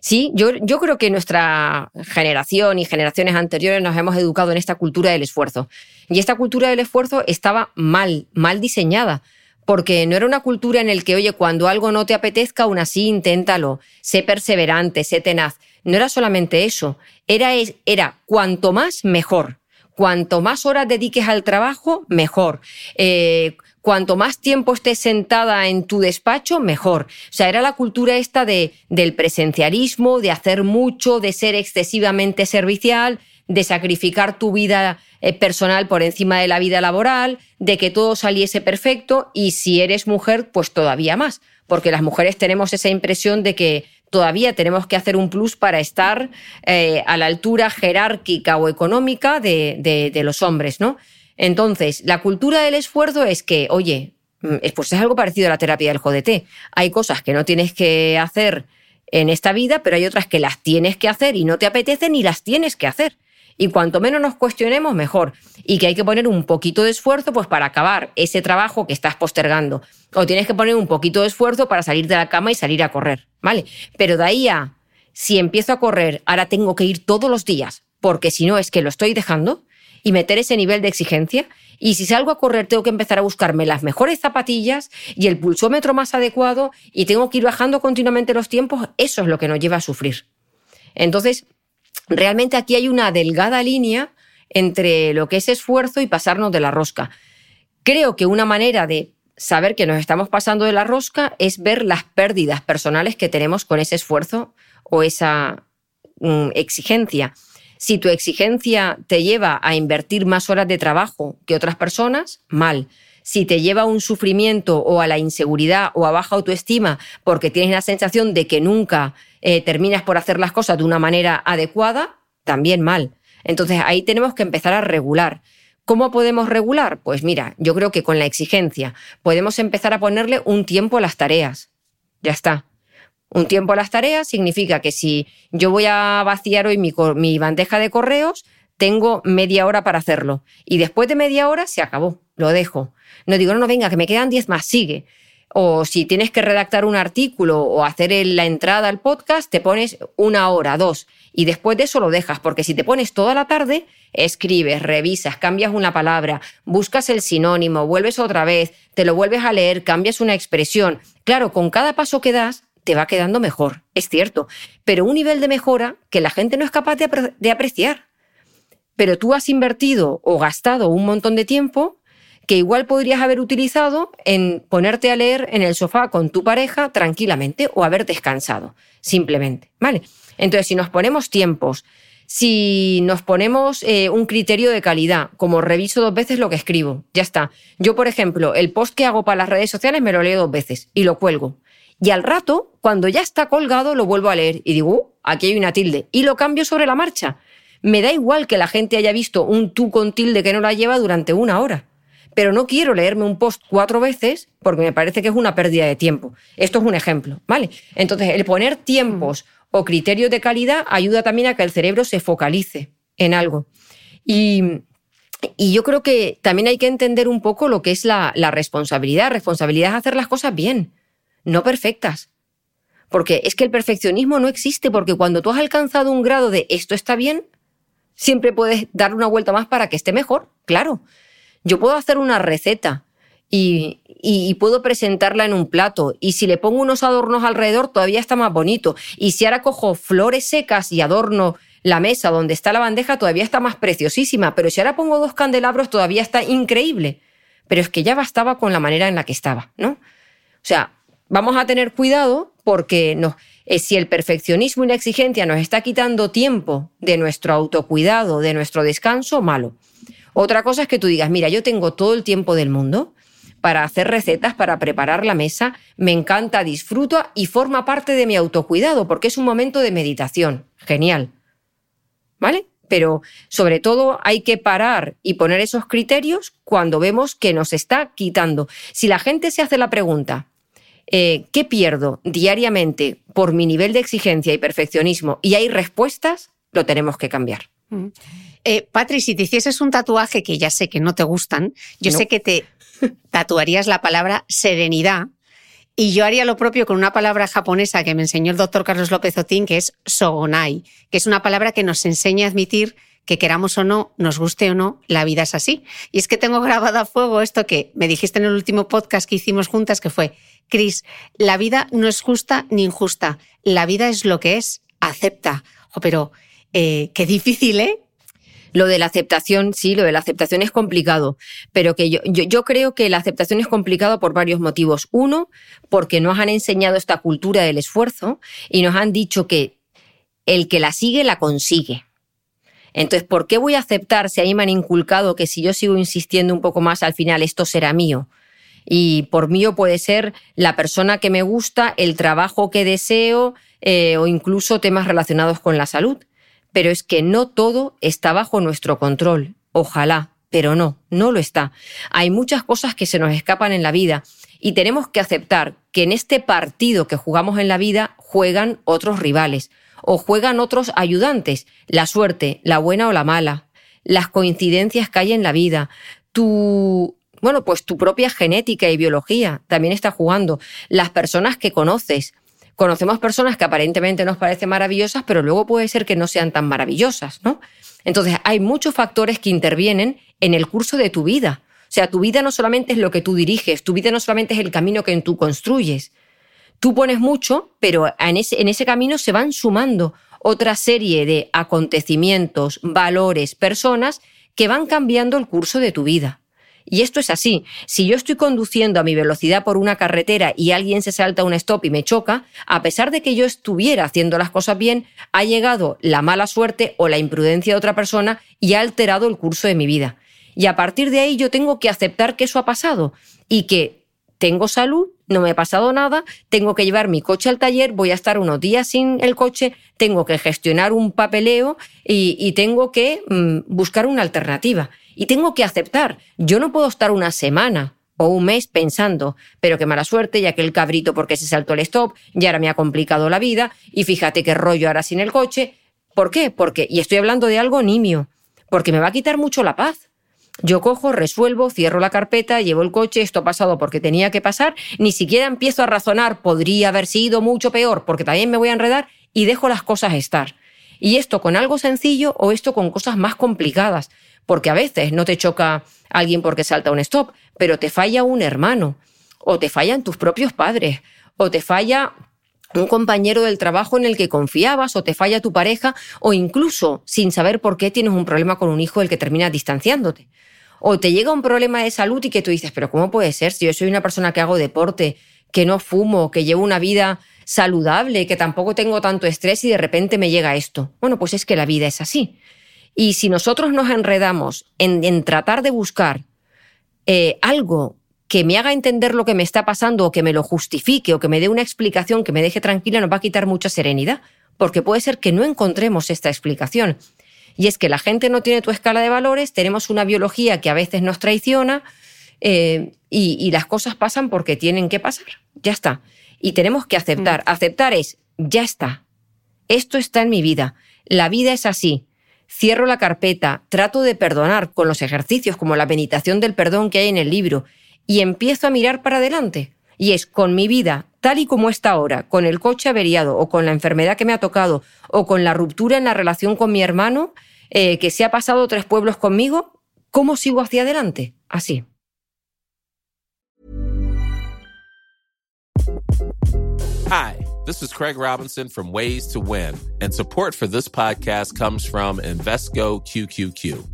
Sí, yo, creo que nuestra generación y generaciones anteriores nos hemos educado en esta cultura del esfuerzo. Y esta cultura del esfuerzo estaba mal, mal diseñada porque no era una cultura en el que, oye, cuando algo no te apetezca, aún así inténtalo, sé perseverante, sé tenaz. No era solamente eso, era, era cuanto más mejor. Cuanto más horas dediques al trabajo, mejor. Eh, cuanto más tiempo estés sentada en tu despacho, mejor. O sea, era la cultura esta de, del presencialismo, de hacer mucho, de ser excesivamente servicial, de sacrificar tu vida eh, personal por encima de la vida laboral, de que todo saliese perfecto y si eres mujer, pues todavía más, porque las mujeres tenemos esa impresión de que todavía tenemos que hacer un plus para estar eh, a la altura jerárquica o económica de, los hombres, ¿no? Entonces, la cultura del esfuerzo es que, oye, mm, pues es algo parecido a la terapia del JDT. Hay cosas que no tienes que hacer en esta vida, pero hay otras que las tienes que hacer y no te apetecen y las tienes que hacer. Y cuanto menos nos cuestionemos, mejor. Y que hay que poner un poquito de esfuerzo pues, para acabar ese trabajo que estás postergando. O tienes que poner un poquito de esfuerzo para salir de la cama y salir a correr. ¿Vale? Pero de ahí a, si empiezo a correr, ahora tengo que ir todos los días, porque si no es que lo estoy dejando, y meter ese nivel de exigencia. Y si salgo a correr, tengo que empezar a buscarme las mejores zapatillas y el pulsómetro más adecuado y tengo que ir bajando continuamente los tiempos. Eso es lo que nos lleva a sufrir. Entonces, realmente aquí hay una delgada línea entre lo que es esfuerzo y pasarnos de la rosca. Creo que una manera de saber que nos estamos pasando de la rosca es ver las pérdidas personales que tenemos con ese esfuerzo o esa mm, exigencia. Si tu exigencia te lleva a invertir más horas de trabajo que otras personas, mal. Si te lleva a un sufrimiento o a la inseguridad o a baja autoestima porque tienes la sensación de que nunca eh, terminas por hacer las cosas de una manera adecuada, también mal. Entonces ahí tenemos que empezar a regular. ¿Cómo podemos regular? Pues mira, yo creo que con la exigencia podemos empezar a ponerle un tiempo a las tareas. Ya está. Un tiempo a las tareas significa que si yo voy a vaciar hoy mi, bandeja de correos, tengo media hora para hacerlo. Y después de media hora se acabó, lo dejo. No digo, no, no, venga, que me quedan diez más, sigue. O si tienes que redactar un artículo o hacer la entrada al podcast, te pones una hora, dos. Y después de eso lo dejas, porque si te pones toda la tarde, escribes, revisas, cambias una palabra, buscas el sinónimo, vuelves otra vez, te lo vuelves a leer, cambias una expresión. Claro, con cada paso que das, te va quedando mejor, es cierto, pero un nivel de mejora que la gente no es capaz de, apreciar. Pero tú has invertido o gastado un montón de tiempo que igual podrías haber utilizado en ponerte a leer en el sofá con tu pareja tranquilamente o haber descansado, simplemente, ¿vale? Entonces, si nos ponemos tiempos, si nos ponemos eh, un criterio de calidad, como reviso dos veces lo que escribo, ya está. Yo, por ejemplo, el post que hago para las redes sociales me lo leo dos veces y lo cuelgo. Y al rato, cuando ya está colgado, lo vuelvo a leer y digo, uh, aquí hay una tilde. Y lo cambio sobre la marcha. Me da igual que la gente haya visto un tú con tilde que no la lleva durante una hora. Pero no quiero leerme un post cuatro veces porque me parece que es una pérdida de tiempo. Esto es un ejemplo, ¿vale? Entonces, el poner tiempos o criterios de calidad ayuda también a que el cerebro se focalice en algo. Y, yo creo que también hay que entender un poco lo que es la, responsabilidad. Responsabilidad es hacer las cosas bien no perfectas. Porque es que el perfeccionismo no existe, porque cuando tú has alcanzado un grado de esto está bien, siempre puedes dar una vuelta más para que esté mejor, claro. Yo puedo hacer una receta y, puedo presentarla en un plato, y si le pongo unos adornos alrededor todavía está más bonito, y si ahora cojo flores secas y adorno la mesa donde está la bandeja todavía está más preciosísima, pero si ahora pongo dos candelabros todavía está increíble. Pero es que ya bastaba con la manera en la que estaba, ¿no? O sea, vamos a tener cuidado porque eh, si el perfeccionismo y la exigencia nos está quitando tiempo de nuestro autocuidado, de nuestro descanso, malo. Otra cosa es que tú digas, mira, yo tengo todo el tiempo del mundo para hacer recetas, para preparar la mesa, me encanta, disfruto y forma parte de mi autocuidado porque es un momento de meditación. Genial. ¿Vale? Pero sobre todo hay que parar y poner esos criterios cuando vemos que nos está quitando. Si la gente se hace la pregunta, eh, ¿qué pierdo diariamente por mi nivel de exigencia y perfeccionismo? Y hay respuestas, lo tenemos que cambiar. Eh, Patri, si te hicieses un tatuaje que ya sé que no te gustan, yo sé que te tatuarías la palabra serenidad y yo haría lo propio con una palabra japonesa que me enseñó el doctor Carlos López Otín, que es sogonai, que es una palabra que nos enseña a admitir que queramos o no, nos guste o no, la vida es así. Y es que tengo grabado a fuego esto que me dijiste en el último podcast que hicimos juntas, que fue, Cris, la vida no es justa ni injusta, la vida es lo que es, acepta. pero eh, qué difícil, ¿eh? Lo de la aceptación, sí, lo de la aceptación es complicado, pero que yo, yo, creo que la aceptación es complicado por varios motivos. Uno, porque nos han enseñado esta cultura del esfuerzo y nos han dicho que el que la sigue la consigue. Entonces, ¿por qué voy a aceptar si ahí me han inculcado que si yo sigo insistiendo un poco más, al final esto será mío? Y por mío puede ser la persona que me gusta, el trabajo que deseo eh, o incluso temas relacionados con la salud pero es que no todo está bajo nuestro control. Ojalá, pero no, no lo está. Hay muchas cosas que se nos escapan en la vida y tenemos que aceptar que en este partido que jugamos en la vida juegan otros rivales o juegan otros ayudantes, la suerte, la buena o la mala, las coincidencias que hay en la vida, tu bueno, pues tu propia genética y biología también está jugando, las personas que conoces, conocemos personas que aparentemente nos parecen maravillosas, pero luego puede ser que no sean tan maravillosas, ¿no? Entonces, hay muchos factores que intervienen en el curso de tu vida. O sea, tu vida no solamente es lo que tú diriges, tu vida no solamente es el camino que tú construyes. Tú pones mucho, pero en ese, en ese camino se van sumando otra serie de acontecimientos, valores, personas que van cambiando el curso de tu vida. Y esto es así. Si yo estoy conduciendo a mi velocidad por una carretera y alguien se salta un stop y me choca, a pesar de que yo estuviera haciendo las cosas bien, ha llegado la mala suerte o la imprudencia de otra persona y ha alterado el curso de mi vida. Y a partir de ahí yo tengo que aceptar que eso ha pasado y que tengo salud, no me ha pasado nada, tengo que llevar mi coche al taller, voy a estar unos días sin el coche, tengo que gestionar un papeleo y, tengo que mm, buscar una alternativa. Y tengo que aceptar, yo no puedo estar una semana o un mes pensando, pero qué mala suerte, ya que el cabrito porque se saltó el stop, ya ahora me ha complicado la vida, y fíjate qué rollo ahora sin el coche. ¿Por qué? Porque, y estoy hablando de algo nimio, porque me va a quitar mucho la paz. Yo cojo, resuelvo, cierro la carpeta, llevo el coche, esto ha pasado porque tenía que pasar, ni siquiera empiezo a razonar, podría haber sido mucho peor, porque también me voy a enredar, y dejo las cosas estar. Y esto con algo sencillo o esto con cosas más complicadas, porque a veces no te choca alguien porque salta un stop, pero te falla un hermano, o te fallan tus propios padres, o te falla un compañero del trabajo en el que confiabas, o te falla tu pareja, o incluso sin saber por qué tienes un problema con un hijo del que termina distanciándote. O te llega un problema de salud y que tú dices, pero ¿cómo puede ser si yo soy una persona que hago deporte, que no fumo, que llevo una vida saludable, que tampoco tengo tanto estrés y de repente me llega esto? Bueno, pues es que la vida es así. Y si nosotros nos enredamos en, tratar de buscar eh, algo que me haga entender lo que me está pasando o que me lo justifique o que me dé una explicación que me deje tranquila, nos va a quitar mucha serenidad, porque puede ser que no encontremos esta explicación. Y es que la gente no tiene tu escala de valores, tenemos una biología que a veces nos traiciona eh, y, y las cosas pasan porque tienen que pasar. Ya está. Y tenemos que aceptar. Mm. Aceptar es, ya está. Esto está en mi vida. La vida es así. Cierro la carpeta, trato de perdonar con los ejercicios como la meditación del perdón que hay en el libro y empiezo a mirar para adelante. Y es con mi vida tal y como está ahora, con el coche averiado o con la enfermedad que me ha tocado o con la ruptura en la relación con mi hermano, eh, que se ha pasado tres pueblos conmigo, ¿cómo sigo hacia adelante? Así. Hi, this is Craig Robinson from Ways to Win, and support for this podcast comes from Invesco QQQ.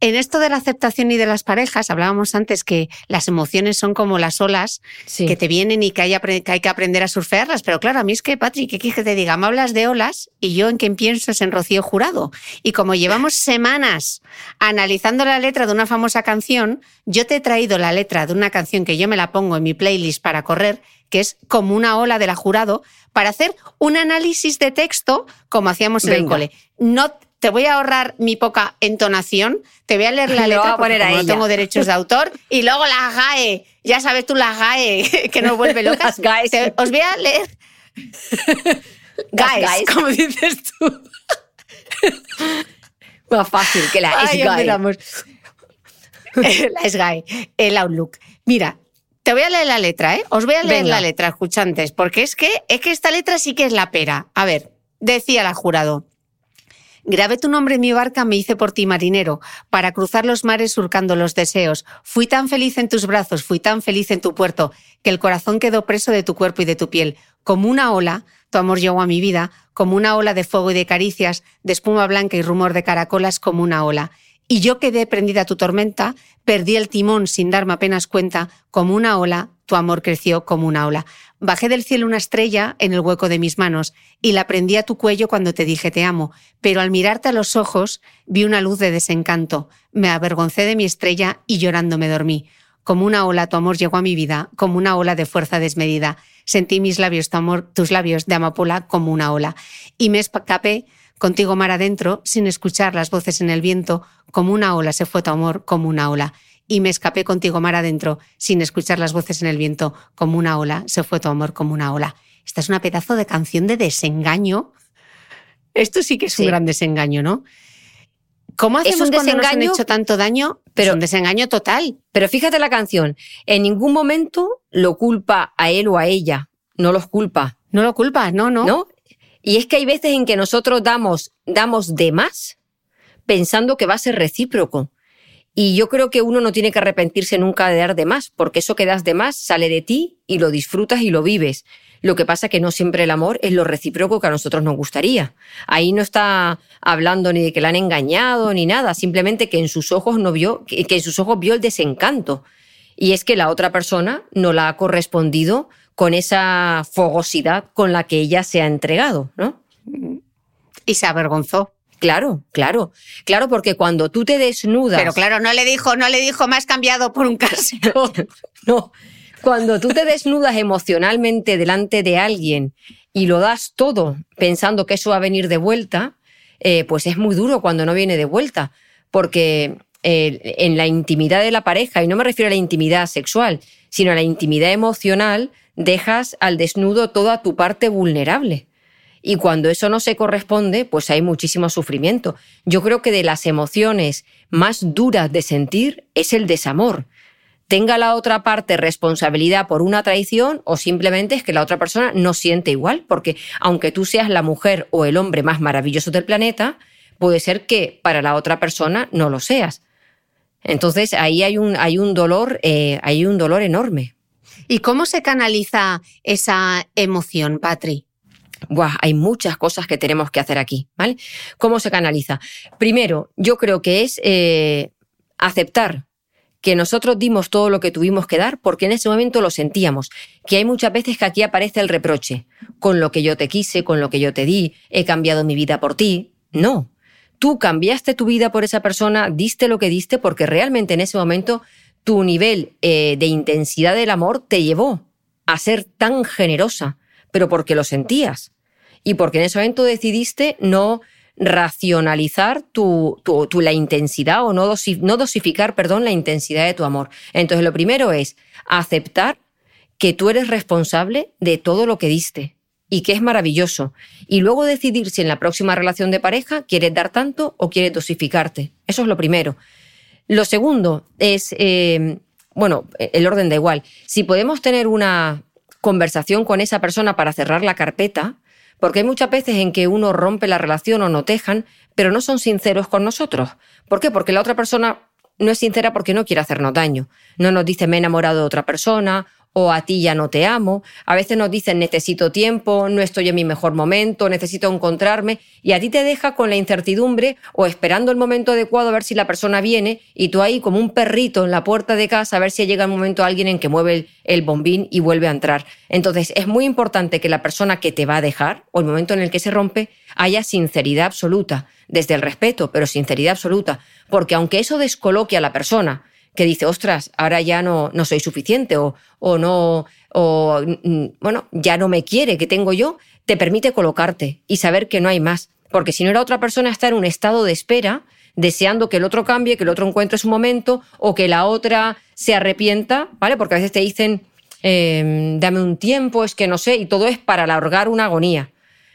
en esto de la aceptación y de las parejas, hablábamos antes que las emociones son como las olas Sí. que te vienen y que hay, que hay que aprender a surfearlas. Pero claro, a mí es que, Patrick, ¿qué quieres que te diga? Me hablas de olas y yo en quien pienso es en Rocío Jurado. Y como llevamos semanas analizando la letra de una famosa canción, yo te he traído la letra de una canción que yo me la pongo en mi playlist para correr, que es como una ola de la Jurado, para hacer un análisis de texto como hacíamos en el cole. No te voy a ahorrar mi poca entonación, te voy a leer la letra porque poner a como no tengo derechos de autor y luego la GAE, ya sabes tú la GAE que nos vuelve locas. Las. Te- os voy a leer GAEs, GAEs. como dices tú. Más fácil que la Ay, SGAE. empezamos. la SGAE, el Outlook. Mira, te voy a leer la letra, ¿eh? Os voy a leer Venga. la letra, escuchantes, porque es que, es que esta letra sí que es la pera. A ver, decía la jurado. Grabé tu nombre en mi barca, me hice por ti marinero, para cruzar los mares surcando los deseos. Fui tan feliz en tus brazos, fui tan feliz en tu puerto, que el corazón quedó preso de tu cuerpo y de tu piel. Como una ola, tu amor llegó a mi vida, como una ola de fuego y de caricias, de espuma blanca y rumor de caracolas, como una ola. Y yo quedé prendida a tu tormenta, perdí el timón sin darme apenas cuenta, como una ola, tu amor creció como una ola. Bajé del cielo una estrella en el hueco de mis manos y la prendí a tu cuello cuando te dije te amo, pero al mirarte a los ojos vi una luz de desencanto. Me avergoncé de mi estrella y llorando me dormí. Como una ola tu amor llegó a mi vida, como una ola de fuerza desmedida. Sentí mis labios, tu amor, tus labios de amapola como una ola. Y me escapé contigo mar adentro, sin escuchar las voces en el viento, como una ola se fue tu amor, como una ola. Y me escapé contigo mar adentro, sin escuchar las voces en el viento, como una ola se fue tu amor, como una ola. Esta es una pedazo de canción de desengaño. Esto sí que es un gran desengaño, ¿no? ¿Cómo Es hacemos un cuando nos han hecho tanto daño? Pero pero- un desengaño total. Pero fíjate la canción. En ningún momento lo culpa a él o a ella. No los culpa. No lo culpas, no, no. ¿no? Y es que hay veces en que nosotros damos, damos de más pensando que va a ser recíproco. Y yo creo que uno no tiene que arrepentirse nunca de dar de más, porque eso que das de más sale de ti y lo disfrutas y lo vives. Lo que pasa que no siempre el amor es lo recíproco que a nosotros nos gustaría. Ahí no está hablando ni de que la han engañado ni nada, simplemente que en sus ojos no vio, que en sus ojos vio el desencanto. Y es que la otra persona no la ha correspondido con esa fogosidad con la que ella se ha entregado, ¿no? Y se avergonzó. Claro, claro, claro, porque cuando tú te desnudas, Pero claro, no le dijo, no le dijo, me has cambiado por un casero. no, cuando tú te desnudas emocionalmente delante de alguien y lo das todo pensando que eso va a venir de vuelta, eh, pues es muy duro cuando no viene de vuelta, porque eh, en la intimidad de la pareja, y no me refiero a la intimidad sexual, sino a la intimidad emocional, dejas al desnudo toda tu parte vulnerable. Y cuando eso no se corresponde, pues hay muchísimo sufrimiento. Yo creo que de las emociones más duras de sentir es el desamor. Tenga la otra parte responsabilidad por una traición o simplemente es que la otra persona no siente igual, porque aunque tú seas la mujer o el hombre más maravilloso del planeta, puede ser que para la otra persona no lo seas. Entonces ahí hay un, hay un dolor, eh, hay un dolor enorme. ¿Y cómo se canaliza esa emoción, Patri? Buah, hay muchas cosas que tenemos que hacer aquí, ¿vale? ¿Cómo se canaliza? Primero, yo creo que es eh, aceptar que nosotros dimos todo lo que tuvimos que dar porque en ese momento lo sentíamos. Que hay muchas veces que aquí aparece el reproche. Con lo que yo te quise, con lo que yo te di, he cambiado mi vida por ti. No. Tú cambiaste tu vida por esa persona, diste lo que diste porque realmente en ese momento tu nivel eh, de intensidad del amor te llevó a ser tan generosa, pero porque lo sentías. Y porque en ese momento decidiste no racionalizar tu, la intensidad o no, no dosificar, perdón, la intensidad de tu amor. Entonces, lo primero es aceptar que tú eres responsable de todo lo que diste y que es maravilloso. Y luego decidir si en la próxima relación de pareja quieres dar tanto o quieres dosificarte. Eso es lo primero. Lo segundo es, eh, bueno, el orden da igual. Si podemos tener una conversación con esa persona para cerrar la carpeta, porque hay muchas veces en que uno rompe la relación o no tejan, pero no son sinceros con nosotros. ¿Por qué? Porque la otra persona no es sincera porque no quiere hacernos daño. No nos dice me he enamorado de otra persona o a ti ya no te amo. A veces nos dicen necesito tiempo, no estoy en mi mejor momento, necesito encontrarme y a ti te deja con la incertidumbre o esperando el momento adecuado a ver si la persona viene y tú ahí como un perrito en la puerta de casa a ver si llega el momento alguien en que mueve el, el bombín y vuelve a entrar. Entonces es muy importante que la persona que te va a dejar o el momento en el que se rompe haya sinceridad absoluta, desde el respeto, pero sinceridad absoluta, porque aunque eso descoloque a la persona, que dice, ostras, ahora ya no, no soy suficiente o, o no, o mm, bueno, ya no me quiere, que tengo yo, te permite colocarte y saber que no hay más. Porque si no era otra persona está en un estado de espera, deseando que el otro cambie, que el otro encuentre su momento o que la otra se arrepienta, ¿vale? Porque a veces te dicen, em, dame un tiempo, es que no sé, y todo es para alargar una agonía.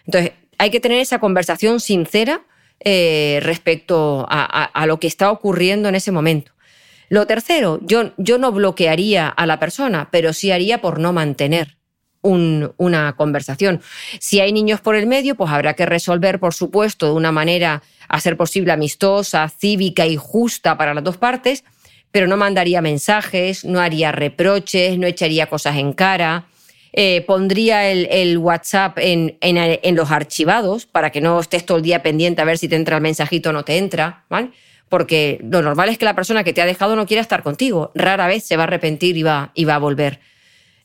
Entonces, hay que tener esa conversación sincera eh, respecto a, lo que está ocurriendo en ese momento. Lo tercero, yo, yo no bloquearía a la persona, pero sí haría por no mantener una conversación. Si hay niños por el medio, pues habrá que resolver, por supuesto, de una manera a ser posible amistosa, cívica y justa para las dos partes, pero no mandaría mensajes, no haría reproches, no echaría cosas en cara. Eh, pondría el, WhatsApp en, en, los archivados para que no estés todo el día pendiente a ver si te entra el mensajito o no te entra, ¿vale? Porque lo normal es que la persona que te ha dejado no quiera estar contigo. Rara vez se va a arrepentir y va, y va a volver.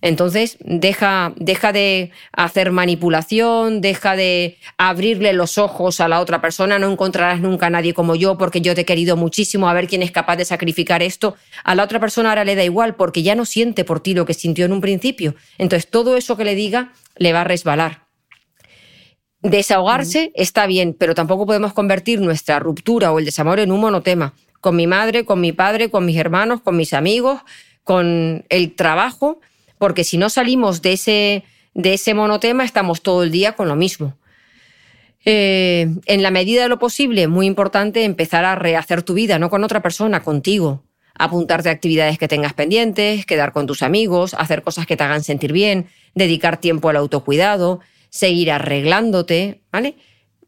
Entonces, deja, deja de hacer manipulación, deja de abrirle los ojos a la otra persona, no encontrarás nunca a nadie como yo porque yo te he querido muchísimo, a ver quién es capaz de sacrificar esto. A la otra persona ahora le da igual porque ya no siente por ti lo que sintió en un principio. Entonces, todo eso que le diga le va a resbalar. Desahogarse está bien, pero tampoco podemos convertir nuestra ruptura o el desamor en un monotema. Con mi madre, con mi padre, con mis hermanos, con mis amigos, con el trabajo, porque si no salimos de ese, de ese monotema estamos todo el día con lo mismo. Eh, en la medida de lo posible, muy importante empezar a rehacer tu vida, no con otra persona, contigo. Apuntarte a actividades que tengas pendientes, quedar con tus amigos, hacer cosas que te hagan sentir bien, dedicar tiempo al autocuidado, seguir arreglándote, ¿vale?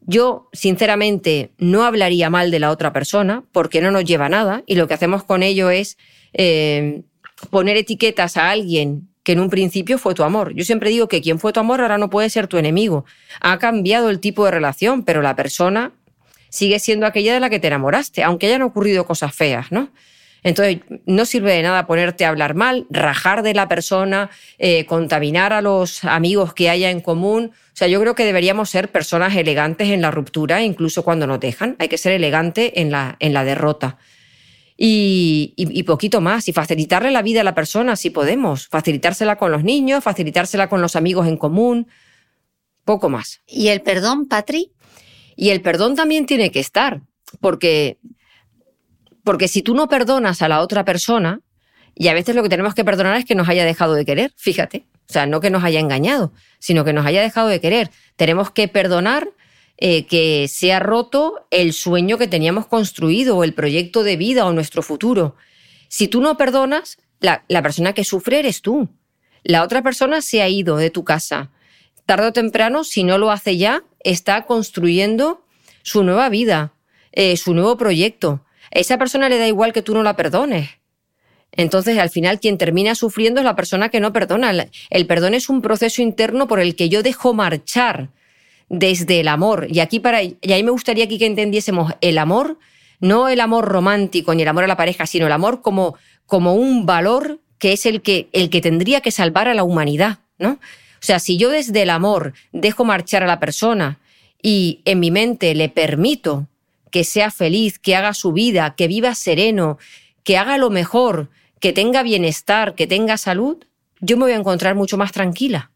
Yo, sinceramente, no hablaría mal de la otra persona porque no nos lleva nada y lo que hacemos con ello es eh, poner etiquetas a alguien que en un principio fue tu amor. Yo siempre digo que quien fue tu amor ahora no puede ser tu enemigo. Ha cambiado el tipo de relación, pero la persona sigue siendo aquella de la que te enamoraste, aunque hayan ocurrido cosas feas, ¿no? Entonces, no sirve de nada ponerte a hablar mal, rajar de la persona, eh, contaminar a los amigos que haya en común. O sea, yo creo que deberíamos ser personas elegantes en la ruptura, incluso cuando nos dejan. Hay que ser elegante en la, en la derrota. Y, y, poquito más, y facilitarle la vida a la persona si podemos, facilitársela con los niños, facilitársela con los amigos en común, poco más. ¿Y el perdón, Patri? Y el perdón también tiene que estar, porque porque si tú no perdonas a la otra persona, y a veces lo que tenemos que perdonar es que nos haya dejado de querer, fíjate. O sea, no que nos haya engañado, sino que nos haya dejado de querer. Tenemos que perdonar eh, que se ha roto el sueño que teníamos construido, o el proyecto de vida, o nuestro futuro. Si tú no perdonas, la, persona que sufre eres tú. La otra persona se ha ido de tu casa. Tarde o temprano, si no lo hace ya, está construyendo su nueva vida, eh, su nuevo proyecto esa persona le da igual que tú no la perdones. Entonces, al final, quien termina sufriendo es la persona que no perdona. El perdón es un proceso interno por el que yo dejo marchar desde el amor. Y aquí para, y ahí me gustaría aquí que entendiésemos el amor, no el amor romántico ni el amor a la pareja, sino el amor como, como un valor que es el que, el que tendría que salvar a la humanidad, ¿no? O sea, si yo desde el amor dejo marchar a la persona y en mi mente le permito que sea feliz, que haga su vida, que viva sereno, que haga lo mejor, que tenga bienestar, que tenga salud, yo me voy a encontrar mucho más tranquila.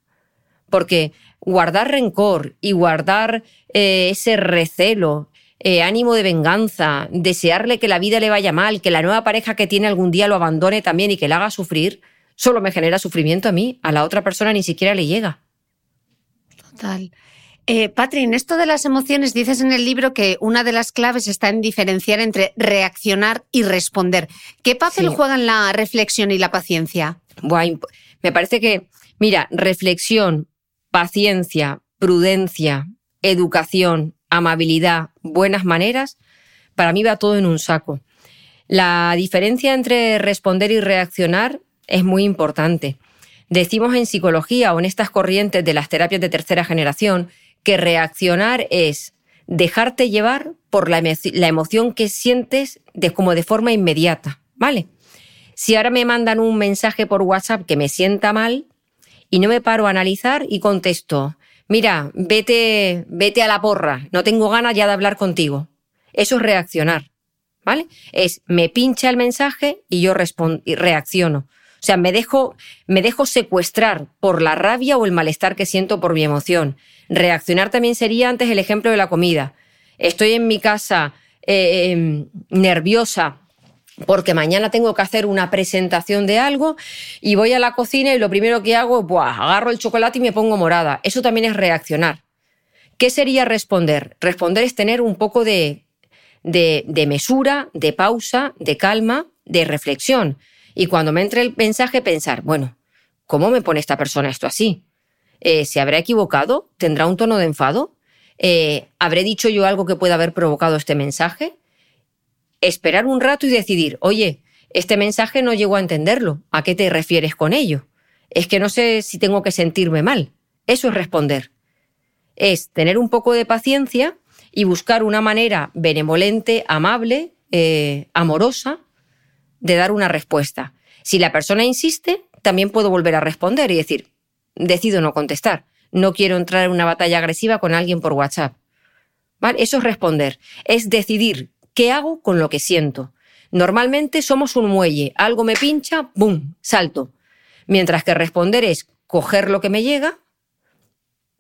Porque guardar rencor y guardar eh, ese recelo, eh, ánimo de venganza, desearle que la vida le vaya mal, que la nueva pareja que tiene algún día lo abandone también y que le haga sufrir, solo me genera sufrimiento a mí, a la otra persona ni siquiera le llega. Total. Eh, Patri, en esto de las emociones dices en el libro que una de las claves está en diferenciar entre reaccionar y responder. ¿Qué papel juegan la reflexión y la paciencia? me parece que, mira, reflexión, paciencia, prudencia, educación, amabilidad, buenas maneras, para mí va todo en un saco. La diferencia entre responder y reaccionar es muy importante. Decimos en psicología o en estas corrientes de las terapias de tercera generación que reaccionar es dejarte llevar por la, emoción que sientes de, como de forma inmediata, ¿vale? Si ahora me mandan un mensaje por WhatsApp que me sienta mal y no me paro a analizar y contesto, mira, vete, vete a la porra, no tengo ganas ya de hablar contigo. Eso es reaccionar, ¿vale? Es me pincha el mensaje y yo y reacciono. O sea, me dejo, me dejo secuestrar por la rabia o el malestar que siento por mi emoción. Reaccionar también sería antes el ejemplo de la comida. Estoy en mi casa eh, em, nerviosa porque mañana tengo que hacer una presentación de algo y voy a la cocina y lo primero que hago, buah, agarro el chocolate y me pongo morada. Eso también es reaccionar. ¿Qué sería responder? Responder es tener un poco de, de, de mesura, de pausa, de calma, de reflexión. Y cuando me entre el mensaje, pensar, bueno, ¿cómo me pone esta persona esto así? Eh, ¿Se habrá equivocado? ¿Tendrá un tono de enfado? Eh, ¿Habré dicho yo algo que pueda haber provocado este mensaje? Esperar un rato y decidir, oye, este mensaje no llego a entenderlo. ¿A qué te refieres con ello? Es que no sé si tengo que sentirme mal. Eso es responder. Es tener un poco de paciencia y buscar una manera benevolente, amable, eh, amorosa de dar una respuesta. Si la persona insiste, también puedo volver a responder y decir, decido no contestar. No quiero entrar en una batalla agresiva con alguien por WhatsApp. ¿Vale? Eso es responder. Es decidir qué hago con lo que siento. Normalmente somos un muelle. Algo me pincha, ¡bum! Salto. Mientras que responder es coger lo que me llega,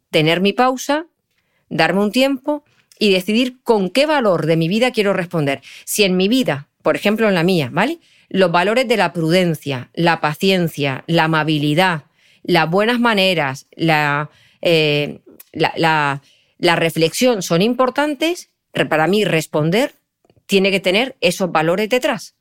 tener mi pausa, darme un tiempo y decidir con qué valor de mi vida quiero responder. Si en mi vida por ejemplo en la mía, ¿vale? Los valores de la prudencia, la paciencia, la amabilidad, las buenas maneras, eh, la, la, reflexión son importantes, para mí responder tiene que tener esos valores detrás.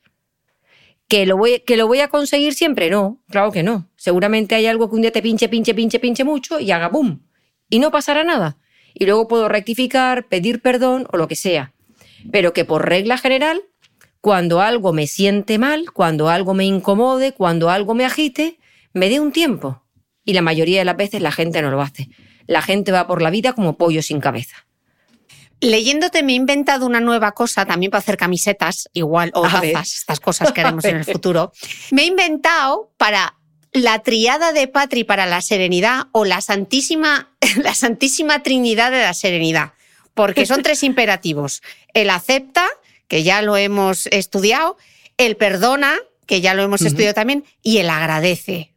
¿Que lo, voy, ¿Que lo voy a conseguir siempre? No, claro que no. Seguramente hay algo que un día te pinche, pinche, pinche, pinche mucho y haga boom. Y no pasará nada. Y luego puedo rectificar, pedir perdón o lo que sea. Pero que por regla general cuando algo me siente mal, cuando algo me incomode, cuando algo me agite, me dé un tiempo. Y la mayoría de las veces la gente no lo hace. La gente va por la vida como pollo sin cabeza. Leyéndote me he inventado una nueva cosa también para hacer camisetas, igual, o gafas, estas cosas que haremos en el futuro. Me he inventado para la triada de Patri para la serenidad o la santísima, la santísima trinidad de la serenidad, porque son tres imperativos. El acepta, que ya lo hemos estudiado, el perdona, que ya lo hemos estudiado también, y el agradece.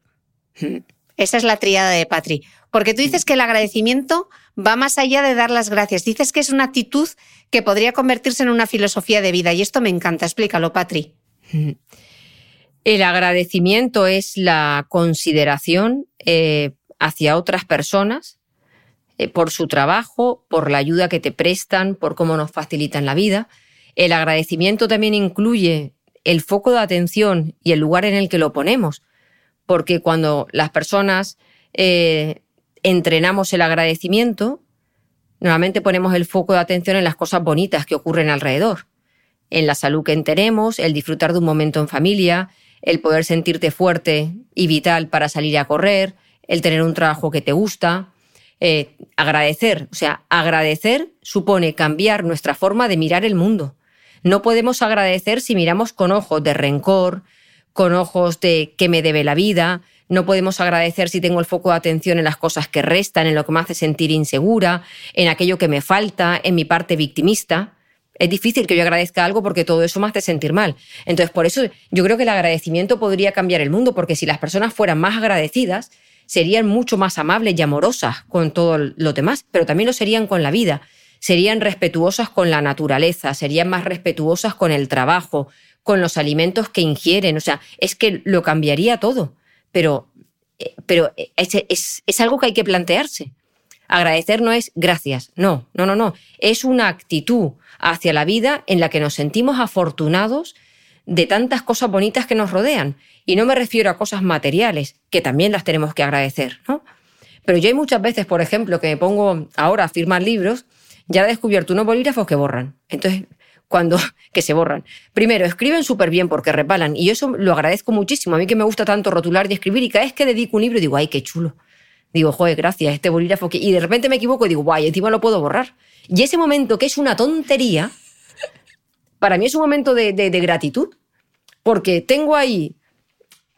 Esa es la triada de Patri. Porque tú dices que el agradecimiento va más allá de dar las gracias. Dices que es una actitud que podría convertirse en una filosofía de vida. Y esto me encanta. Explícalo, Patri. El agradecimiento es la consideración eh, hacia otras personas eh, por su trabajo, por la ayuda que te prestan, por cómo nos facilitan la vida. El agradecimiento también incluye el foco de atención y el lugar en el que lo ponemos, porque cuando las personas eh, entrenamos el agradecimiento, normalmente ponemos el foco de atención en las cosas bonitas que ocurren alrededor, en la salud que tenemos, el disfrutar de un momento en familia, el poder sentirte fuerte y vital para salir a correr, el tener un trabajo que te gusta, eh, agradecer. O sea, agradecer supone cambiar nuestra forma de mirar el mundo. No podemos agradecer si miramos con ojos de rencor, con ojos de que me debe la vida. No podemos agradecer si tengo el foco de atención en las cosas que restan, en lo que me hace sentir insegura, en aquello que me falta, en mi parte victimista. Es difícil que yo agradezca algo porque todo eso me hace sentir mal. Entonces, por eso yo creo que el agradecimiento podría cambiar el mundo, porque si las personas fueran más agradecidas, serían mucho más amables y amorosas con todo lo demás, pero también lo serían con la vida serían respetuosas con la naturaleza, serían más respetuosas con el trabajo, con los alimentos que ingieren. O sea, es que lo cambiaría todo. Pero, eh, pero es, es algo que hay que plantearse. Agradecer no es gracias, no, no, no, no. Es una actitud hacia la vida en la que nos sentimos afortunados de tantas cosas bonitas que nos rodean. Y no me refiero a cosas materiales, que también las tenemos que agradecer, ¿no? Pero yo hay muchas veces, por ejemplo, que me pongo ahora a firmar libros ya he descubierto unos bolígrafos que borran. Entonces, cuando que se borran. Primero, escriben súper bien porque repalan y yo eso lo agradezco muchísimo. A mí que me gusta tanto rotular y escribir y cada vez que dedico un libro digo, ay, qué chulo. Digo, joder, gracias, este bolígrafo. Y de repente me equivoco y digo, guay, encima lo puedo borrar. Y ese momento que es una tontería, para mí es un momento de, de, gratitud, porque tengo ahí,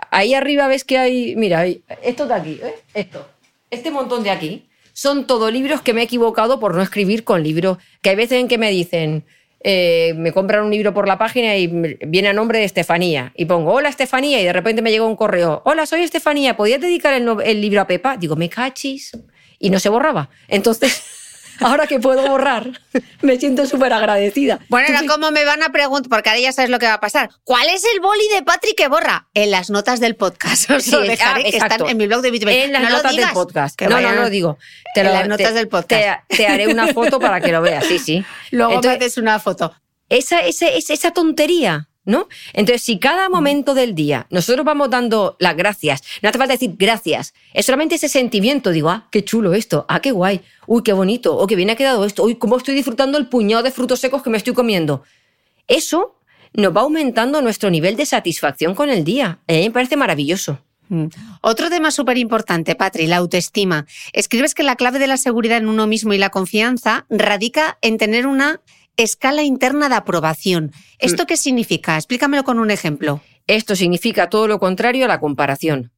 ahí arriba ves que hay, mira, esto de aquí, ¿eh? esto, este montón de aquí, son todos libros que me he equivocado por no escribir con libros, que hay veces en que me dicen, eh, me compran un libro por la página y viene a nombre de Estefanía. Y pongo, hola Estefanía, y de repente me llega un correo, hola, soy Estefanía, ¿podías dedicar el, el libro a Pepa? Digo, me cachis. Y no se borraba. Entonces ahora que puedo borrar, me siento súper agradecida. Bueno, ahora cómo me van a preguntar, porque ahora ya sabes lo que va a pasar. ¿Cuál es el boli de Patrick que borra? En las notas del podcast. Os Sí, lo dejaré, ah, que están en mi blog de Bitcoin. En las No notas digas, del podcast. que no, no, vayan- no lo digo. en lo- las notas del podcast. Te, te haré una foto para que lo veas, sí, sí. Luego Entonces, me haces una foto. esa, ese- ese- esa tontería, ¿no? Entonces, si cada momento del día nosotros vamos dando las gracias, no hace falta decir gracias, es solamente ese sentimiento, digo, ah, qué chulo esto, ah, qué guay, uy, qué bonito, o qué bien ha quedado esto, uy, cómo estoy disfrutando el puñado de frutos secos que me estoy comiendo. Eso nos va aumentando nuestro nivel de satisfacción con el día. A mí me parece maravilloso. Mm. Otro tema súper importante, Patri, la autoestima. Escribes que la clave de la seguridad en uno mismo y la confianza radica en tener una escala interna de aprobación. ¿Esto qué significa? Explícamelo con un ejemplo. Esto significa todo lo contrario a la comparación.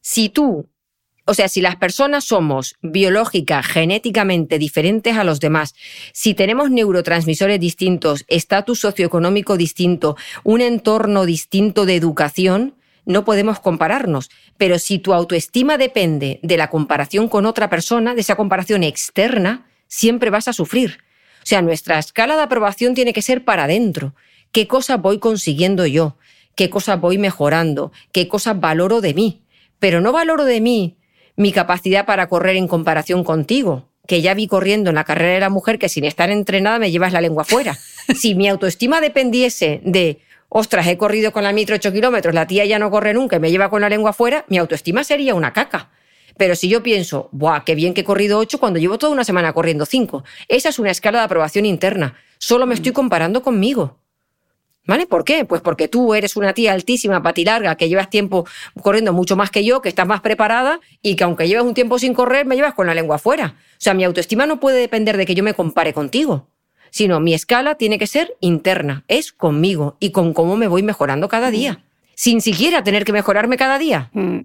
Si tú, o sea, si las personas somos biológica, genéticamente diferentes a los demás, si tenemos neurotransmisores distintos, estatus socioeconómico distinto, un entorno distinto de educación, no podemos compararnos. Pero si tu autoestima depende de la comparación con otra persona, de esa comparación externa, siempre vas a sufrir. O sea, nuestra escala de aprobación tiene que ser para adentro. ¿Qué cosas voy consiguiendo yo? ¿Qué cosas voy mejorando? ¿Qué cosas valoro de mí? Pero no valoro de mí mi capacidad para correr en comparación contigo, que ya vi corriendo en la carrera de la mujer que sin estar entrenada me llevas la lengua fuera. Si mi autoestima dependiese de, ostras, he corrido con la mitro 8 kilómetros, la tía ya no corre nunca y me lleva con la lengua fuera, mi autoestima sería una caca. Pero si yo pienso, ¡buah, qué bien que he corrido 8 cuando llevo toda una semana corriendo 5! Esa es una escala de aprobación interna. Solo me estoy comparando conmigo. ¿Vale? ¿Por qué? Pues porque tú eres una tía altísima, patilarga, que llevas tiempo corriendo mucho más que yo, que estás más preparada y que aunque lleves un tiempo sin correr, me llevas con la lengua afuera. O sea, mi autoestima no puede depender de que yo me compare contigo, sino mi escala tiene que ser interna, es conmigo y con cómo me voy mejorando cada día, sin siquiera tener que mejorarme cada día. Mm.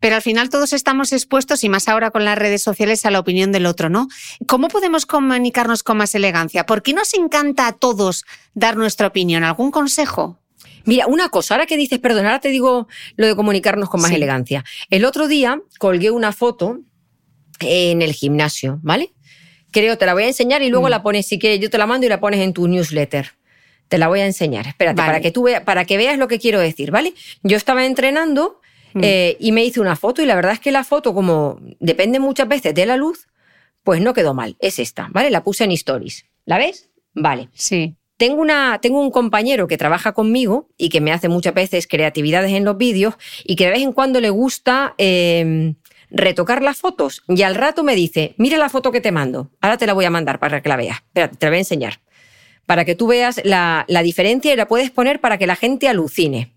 Pero al final todos estamos expuestos, y más ahora con las redes sociales, a la opinión del otro, ¿no? ¿Cómo podemos comunicarnos con más elegancia? ¿Por qué nos encanta a todos dar nuestra opinión? ¿Algún consejo? Mira, una cosa, ahora que dices, perdón, ahora te digo lo de comunicarnos con más Sí. elegancia. El otro día colgué una foto en el gimnasio, ¿vale? Creo, te la voy a enseñar y luego Mm. la pones, sí que yo te la mando y la pones en tu newsletter. Te la voy a enseñar. Espérate, Vale. para que tú veas, para que veas lo que quiero decir, ¿vale? Yo estaba entrenando Mm. eh, y me hice una foto y la verdad es que la foto, como depende muchas veces de la luz, pues no quedó mal. Es esta, ¿vale? La puse en stories. ¿La ves? Vale. Sí. Tengo, una, tengo un compañero que trabaja conmigo y que me hace muchas veces creatividades en los vídeos y que de vez en cuando le gusta eh, retocar las fotos. Y al rato me dice, mira la foto que te mando. Ahora te la voy a mandar para que la veas. Espérate, te la voy a enseñar. Para que tú veas la, la diferencia y la puedes poner para que la gente alucine.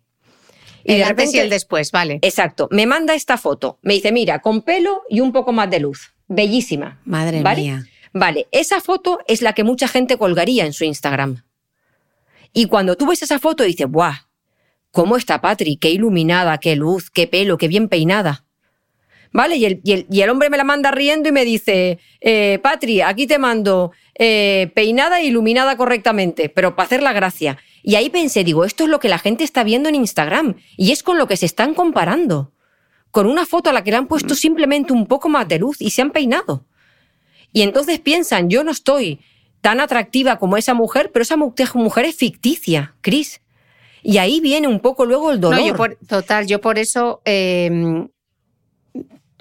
El de antes y repente- el después, vale. Exacto. Me manda esta foto. Me dice, mira, con pelo y un poco más de luz. Bellísima. Madre ¿Vale? mía. Vale, esa foto es la que mucha gente colgaría en su Instagram. Y cuando tú ves esa foto dices, ¡buah! ¿Cómo está Patri? Qué iluminada, qué luz, qué pelo, qué bien peinada. ¿Vale? Y el, y el- y el hombre me la manda riendo y me dice, eh, Patri, aquí te mando eh, peinada e iluminada correctamente, pero para hacer la gracia. Y ahí pensé, digo, esto es lo que la gente está viendo en Instagram y es con lo que se están comparando. Con una foto a la que le han puesto simplemente un poco más de luz y se han peinado. Y entonces piensan, yo no estoy tan atractiva como esa mujer, pero esa mu- mujer es ficticia, Cris. Y ahí viene un poco luego el dolor. No, yo por, total, yo por eso eh,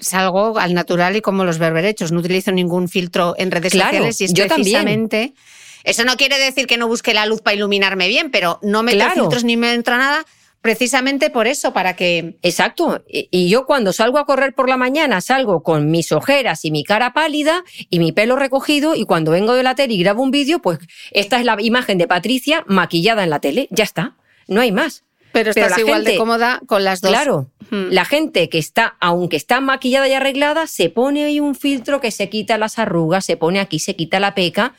salgo al natural y como los berberechos. No utilizo ningún filtro en redes Claro, sociales y es yo también. precisamente. Eso no quiere decir que no busque la luz para iluminarme bien, pero no meto Claro. filtros ni me entra nada precisamente por eso, para que... Exacto. Y yo cuando salgo a correr por la mañana salgo con mis ojeras y mi cara pálida y mi pelo recogido y cuando vengo de la tele y grabo un vídeo, pues esta es la imagen de Patricia maquillada en la tele. Ya está. No hay más. Pero estás igual de cómoda con las dos. Claro. La gente que está, aunque está maquillada y arreglada, se pone ahí un filtro que se quita las arrugas, se pone aquí, se quita la peca.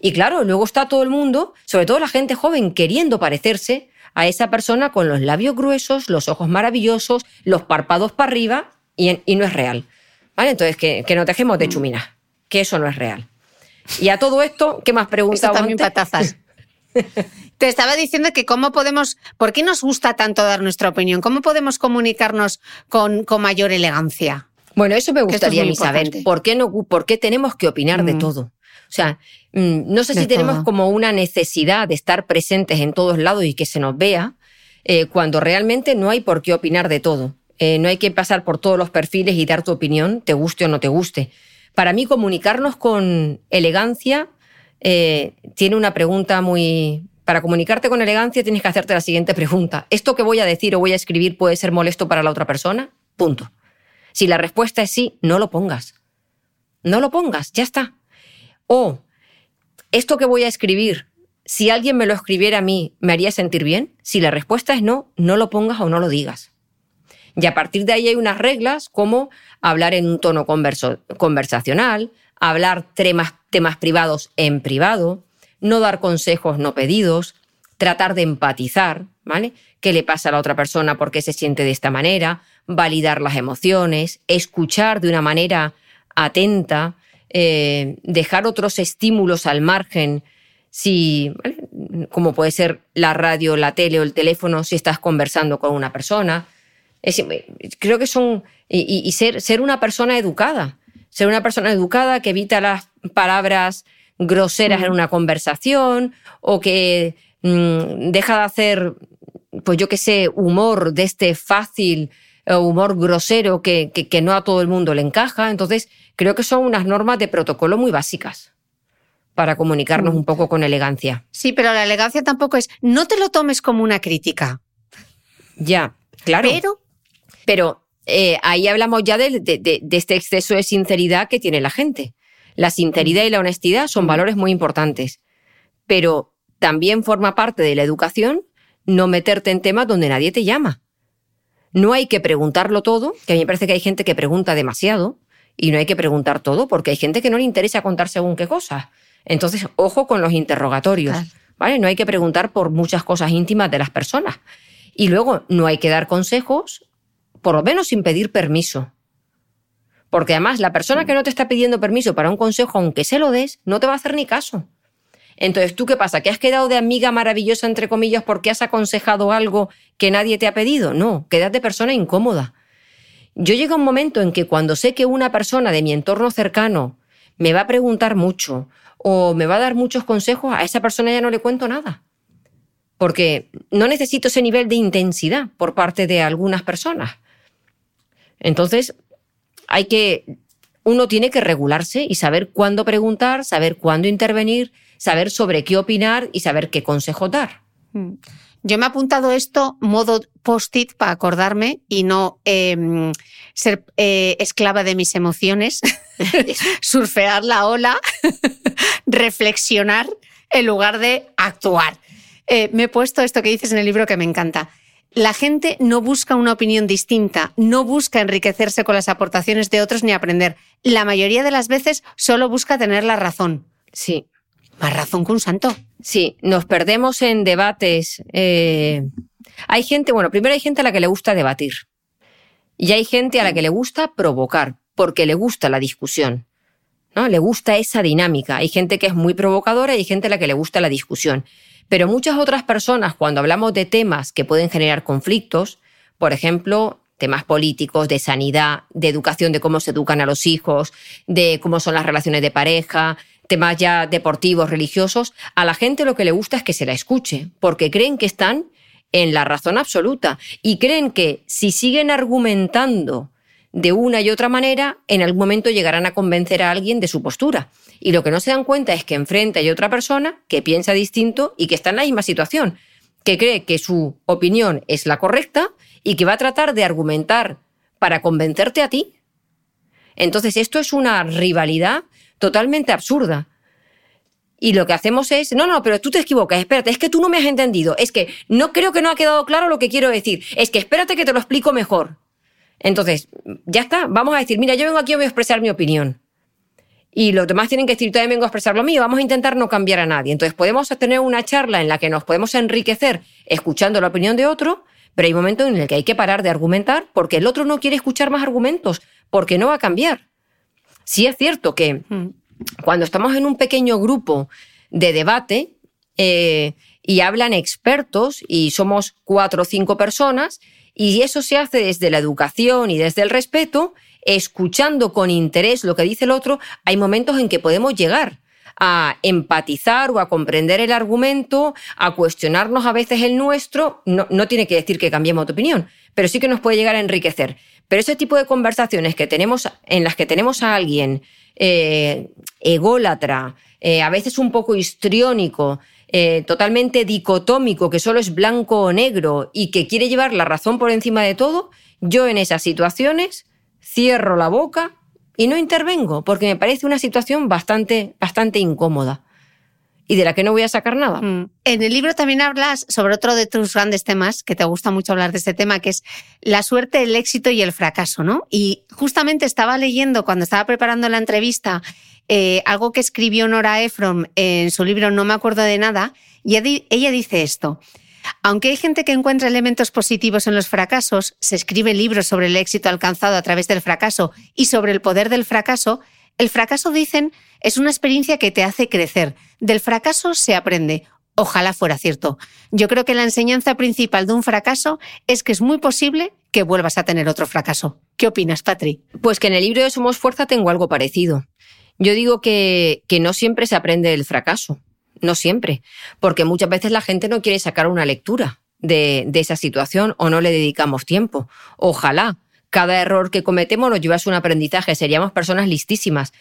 Y claro, luego está todo el mundo, sobre todo la gente joven, queriendo parecerse a esa persona con los labios gruesos, los ojos maravillosos, los párpados para arriba, y, no es real. ¿Vale? Entonces, que, que nos dejemos de mm. chuminas, que eso no es real. Y a todo esto, ¿qué más preguntas? también patazas. Te estaba diciendo que cómo podemos, ¿por qué nos gusta tanto dar nuestra opinión? ¿Cómo podemos comunicarnos con, con mayor elegancia? Bueno, eso me gustaría saber. ¿Por qué, no, ¿Por qué tenemos que opinar de mm. todo? O sea, mm, no sé si tenemos como una necesidad de estar presentes en todos lados y que se nos vea, eh, cuando realmente no hay por qué opinar de todo. Eh, no hay que pasar por todos los perfiles y dar tu opinión, te guste o no te guste. Para mí, comunicarnos con elegancia eh, tiene una pregunta muy, para comunicarte con elegancia tienes que hacerte la siguiente pregunta. ¿Esto que voy a decir o voy a escribir puede ser molesto para la otra persona? Punto. Si la respuesta es sí, no lo pongas. No lo pongas, ya está. O, ¿esto que voy a escribir, si alguien me lo escribiera a mí, ¿me haría sentir bien? Si la respuesta es no, no lo pongas o no lo digas. Y a partir de ahí hay unas reglas como hablar en un tono conversacional, hablar temas, temas privados en privado, no dar consejos no pedidos, tratar de empatizar, ¿vale? ¿Qué le pasa a la otra persona? ¿Por qué se siente de esta manera? Validar las emociones, escuchar de una manera atenta, eh, dejar otros estímulos al margen, si, como puede ser la radio, la tele o el teléfono, si estás conversando con una persona. creo que son. Y, ser, ser una persona educada. Ser una persona educada que evita las palabras groseras en una conversación o que mm, deja de hacer, pues yo qué sé, humor de este fácil eh, humor grosero que, que, no a todo el mundo le encaja. Entonces, creo que son unas normas de protocolo muy básicas para comunicarnos un poco con elegancia. Sí, pero la elegancia tampoco es, no te lo tomes como una crítica. Ya, claro. Pero, pero eh, ahí hablamos ya de, de, este exceso de sinceridad que tiene la gente. La sinceridad y la honestidad son valores muy importantes, pero también forma parte de la educación no meterte en temas donde nadie te llama. No hay que preguntarlo todo, que a mí me parece que hay gente que pregunta demasiado, y no hay que preguntar todo porque hay gente que no le interesa contar según qué cosas. Entonces, ojo con los interrogatorios, ¿vale? No hay que preguntar por muchas cosas íntimas de las personas. Y luego, no hay que dar consejos, por lo menos sin pedir permiso. Porque además la persona que no te está pidiendo permiso para un consejo, aunque se lo des, no te va a hacer ni caso. Entonces, ¿tú qué pasa? ¿Que has quedado de amiga maravillosa, entre comillas, porque has aconsejado algo que nadie te ha pedido? No, quedas de persona incómoda. Yo llego a un momento en que cuando sé que una persona de mi entorno cercano me va a preguntar mucho o me va a dar muchos consejos, a esa persona ya no le cuento nada. Porque no necesito ese nivel de intensidad por parte de algunas personas. Entonces, hay que, uno tiene que regularse y saber cuándo preguntar, saber cuándo intervenir, saber sobre qué opinar y saber qué consejo dar. Mm. Yo me he apuntado esto modo post-it para acordarme y no em, ser eh, esclava de mis emociones, surfear la ola, reflexionar en lugar de actuar. Eh, me he puesto esto que dices en el libro que me encanta. La gente no busca una opinión distinta, no busca enriquecerse con las aportaciones de otros ni aprender. La mayoría de las veces solo busca tener la razón. Sí. Más razón que un santo. Sí, nos perdemos en debates. Eh, hay gente, bueno, primero hay gente a la que le gusta debatir. Y hay gente a la que le gusta provocar, porque le gusta la discusión. ¿no? Le gusta esa dinámica. Hay gente que es muy provocadora y hay gente a la que le gusta la discusión. Pero muchas otras personas, cuando hablamos de temas que pueden generar conflictos, por ejemplo, temas políticos, de sanidad, de educación, de cómo se educan a los hijos, de cómo son las relaciones de pareja, temas ya deportivos, religiosos, a la gente lo que le gusta es que se la escuche, porque creen que están en la razón absoluta y creen que si siguen argumentando de una y otra manera, en algún momento llegarán a convencer a alguien de su postura. Y lo que no se dan cuenta es que enfrente hay otra persona que piensa distinto y que está en la misma situación, que cree que su opinión es la correcta y que va a tratar de argumentar para convencerte a ti. Entonces esto es una rivalidad totalmente absurda. Y lo que hacemos es, no, no, pero tú te equivocas, espérate, es que tú no me has entendido, es que no creo que no ha quedado claro lo que quiero decir, es que espérate que te lo explico mejor. Entonces, ya está, vamos a decir, mira, yo vengo aquí voy a expresar mi opinión. Y los demás tienen que decir, también vengo a expresar lo mío, vamos a intentar no cambiar a nadie. Entonces podemos tener una charla en la que nos podemos enriquecer escuchando la opinión de otro, pero hay momentos en el que hay que parar de argumentar porque el otro no quiere escuchar más argumentos, porque no va a cambiar. Sí es cierto que mm. cuando estamos en un pequeño grupo de debate eh, y hablan expertos y somos cuatro o cinco personas, y eso se hace desde la educación y desde el respeto, escuchando con interés lo que dice el otro, hay momentos en que podemos llegar a empatizar o a comprender el argumento, a cuestionarnos a veces el nuestro, no, tiene que decir que cambiemos de opinión, pero sí que nos puede llegar a enriquecer. Pero ese tipo de conversaciones que tenemos, en las que tenemos a alguien eh, ególatra, eh, a veces un poco histriónico, eh, totalmente dicotómico, que solo es blanco o negro y que quiere llevar la razón por encima de todo, yo en esas situaciones cierro la boca y no intervengo, porque me parece una situación bastante, bastante incómoda y de la que no voy a sacar nada. Mm. En el libro también hablas sobre otro de tus grandes temas, que te gusta mucho hablar de este tema, que es la suerte, el éxito y el fracaso, ¿no? Y justamente estaba leyendo cuando estaba preparando la entrevista eh, algo que escribió Nora Ephron en su libro No me acuerdo de nada, y ella dice esto. Aunque hay gente que encuentra elementos positivos en los fracasos, se escribe libros sobre el éxito alcanzado a través del fracaso y sobre el poder del fracaso, el fracaso, dicen, es una experiencia que te hace crecer. Del fracaso se aprende. Ojalá fuera cierto. Yo creo que la enseñanza principal de un fracaso es que es muy posible que vuelvas a tener otro fracaso. ¿Qué opinas, Patri? Pues que en el libro de Somos Fuerza tengo algo parecido. Yo digo que, no siempre se aprende el fracaso, no siempre, porque muchas veces la gente no quiere sacar una lectura de, de esa situación o no le dedicamos tiempo. Ojalá cada error que cometemos nos llevase un aprendizaje, seríamos personas listísimas.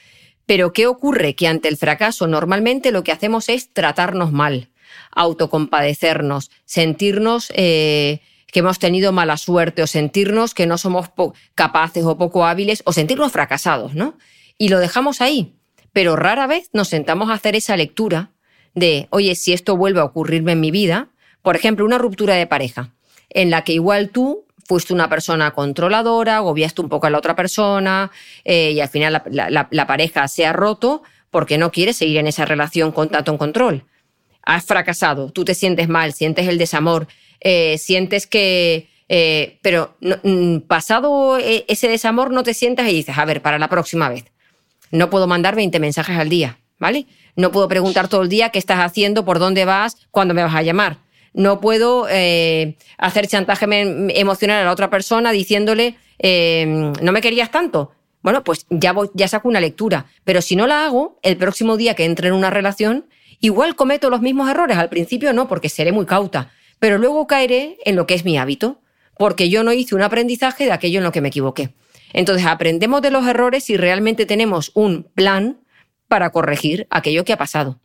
Pero ¿qué ocurre? Que ante el fracaso normalmente lo que hacemos es tratarnos mal, autocompadecernos, sentirnos eh, que hemos tenido mala suerte o sentirnos que no somos capaces o poco hábiles o sentirnos fracasados, ¿no? Y lo dejamos ahí. Pero rara vez nos sentamos a hacer esa lectura de, oye, si esto vuelve a ocurrirme en mi vida, por ejemplo, una ruptura de pareja, en la que igual tú fuiste una persona controladora, agobiaste un poco a la otra persona eh, y al final la, pareja se ha roto porque no quieres seguir en esa relación con tanto en control. Has fracasado, tú te sientes mal, sientes el desamor, eh, sientes que eh, pero mm, pasado ese desamor no te sientas y dices, a ver, para la próxima vez. No puedo mandar 20 mensajes al día, ¿vale? No puedo preguntar todo el día qué estás haciendo, por dónde vas, cuándo me vas a llamar. No puedo eh, hacer chantaje emocional a la otra persona diciéndole, eh, no me querías tanto. Bueno, pues ya, voy, ya saco una lectura. Pero si no la hago, el próximo día que entre en una relación, igual cometo los mismos errores. Al principio no, porque seré muy cauta. Pero luego caeré en lo que es mi hábito, porque yo no hice un aprendizaje de aquello en lo que me equivoqué. Entonces aprendemos de los errores y realmente tenemos un plan para corregir aquello que ha pasado.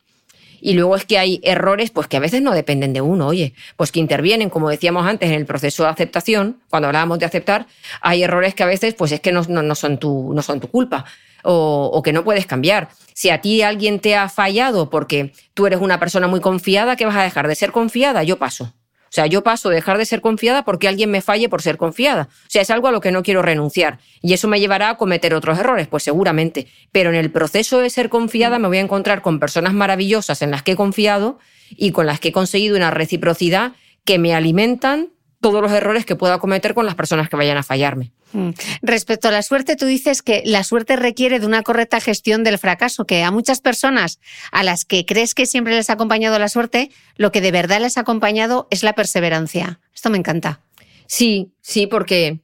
Y luego es que hay errores pues que a veces no dependen de uno, oye, pues que intervienen, como decíamos antes, en el proceso de aceptación, cuando hablábamos de aceptar, hay errores que a veces pues es que no, son, tu, no son tu culpa o, o, que no puedes cambiar. Si a ti alguien te ha fallado porque tú eres una persona muy confiada, ¿qué vas a dejar de ser confiada? Yo paso. O sea, yo paso a dejar de ser confiada porque alguien me falle por ser confiada. O sea, es algo a lo que no quiero renunciar. Y eso me llevará a cometer otros errores, pues seguramente. Pero en el proceso de ser confiada me voy a encontrar con personas maravillosas en las que he confiado y con las que he conseguido una reciprocidad que me alimentan todos los errores que pueda cometer con las personas que vayan a fallarme. Mm. Respecto a la suerte, tú dices que la suerte requiere de una correcta gestión del fracaso, que a muchas personas a las que crees que siempre les ha acompañado la suerte, lo que de verdad les ha acompañado es la perseverancia. Esto me encanta. Sí, sí, porque,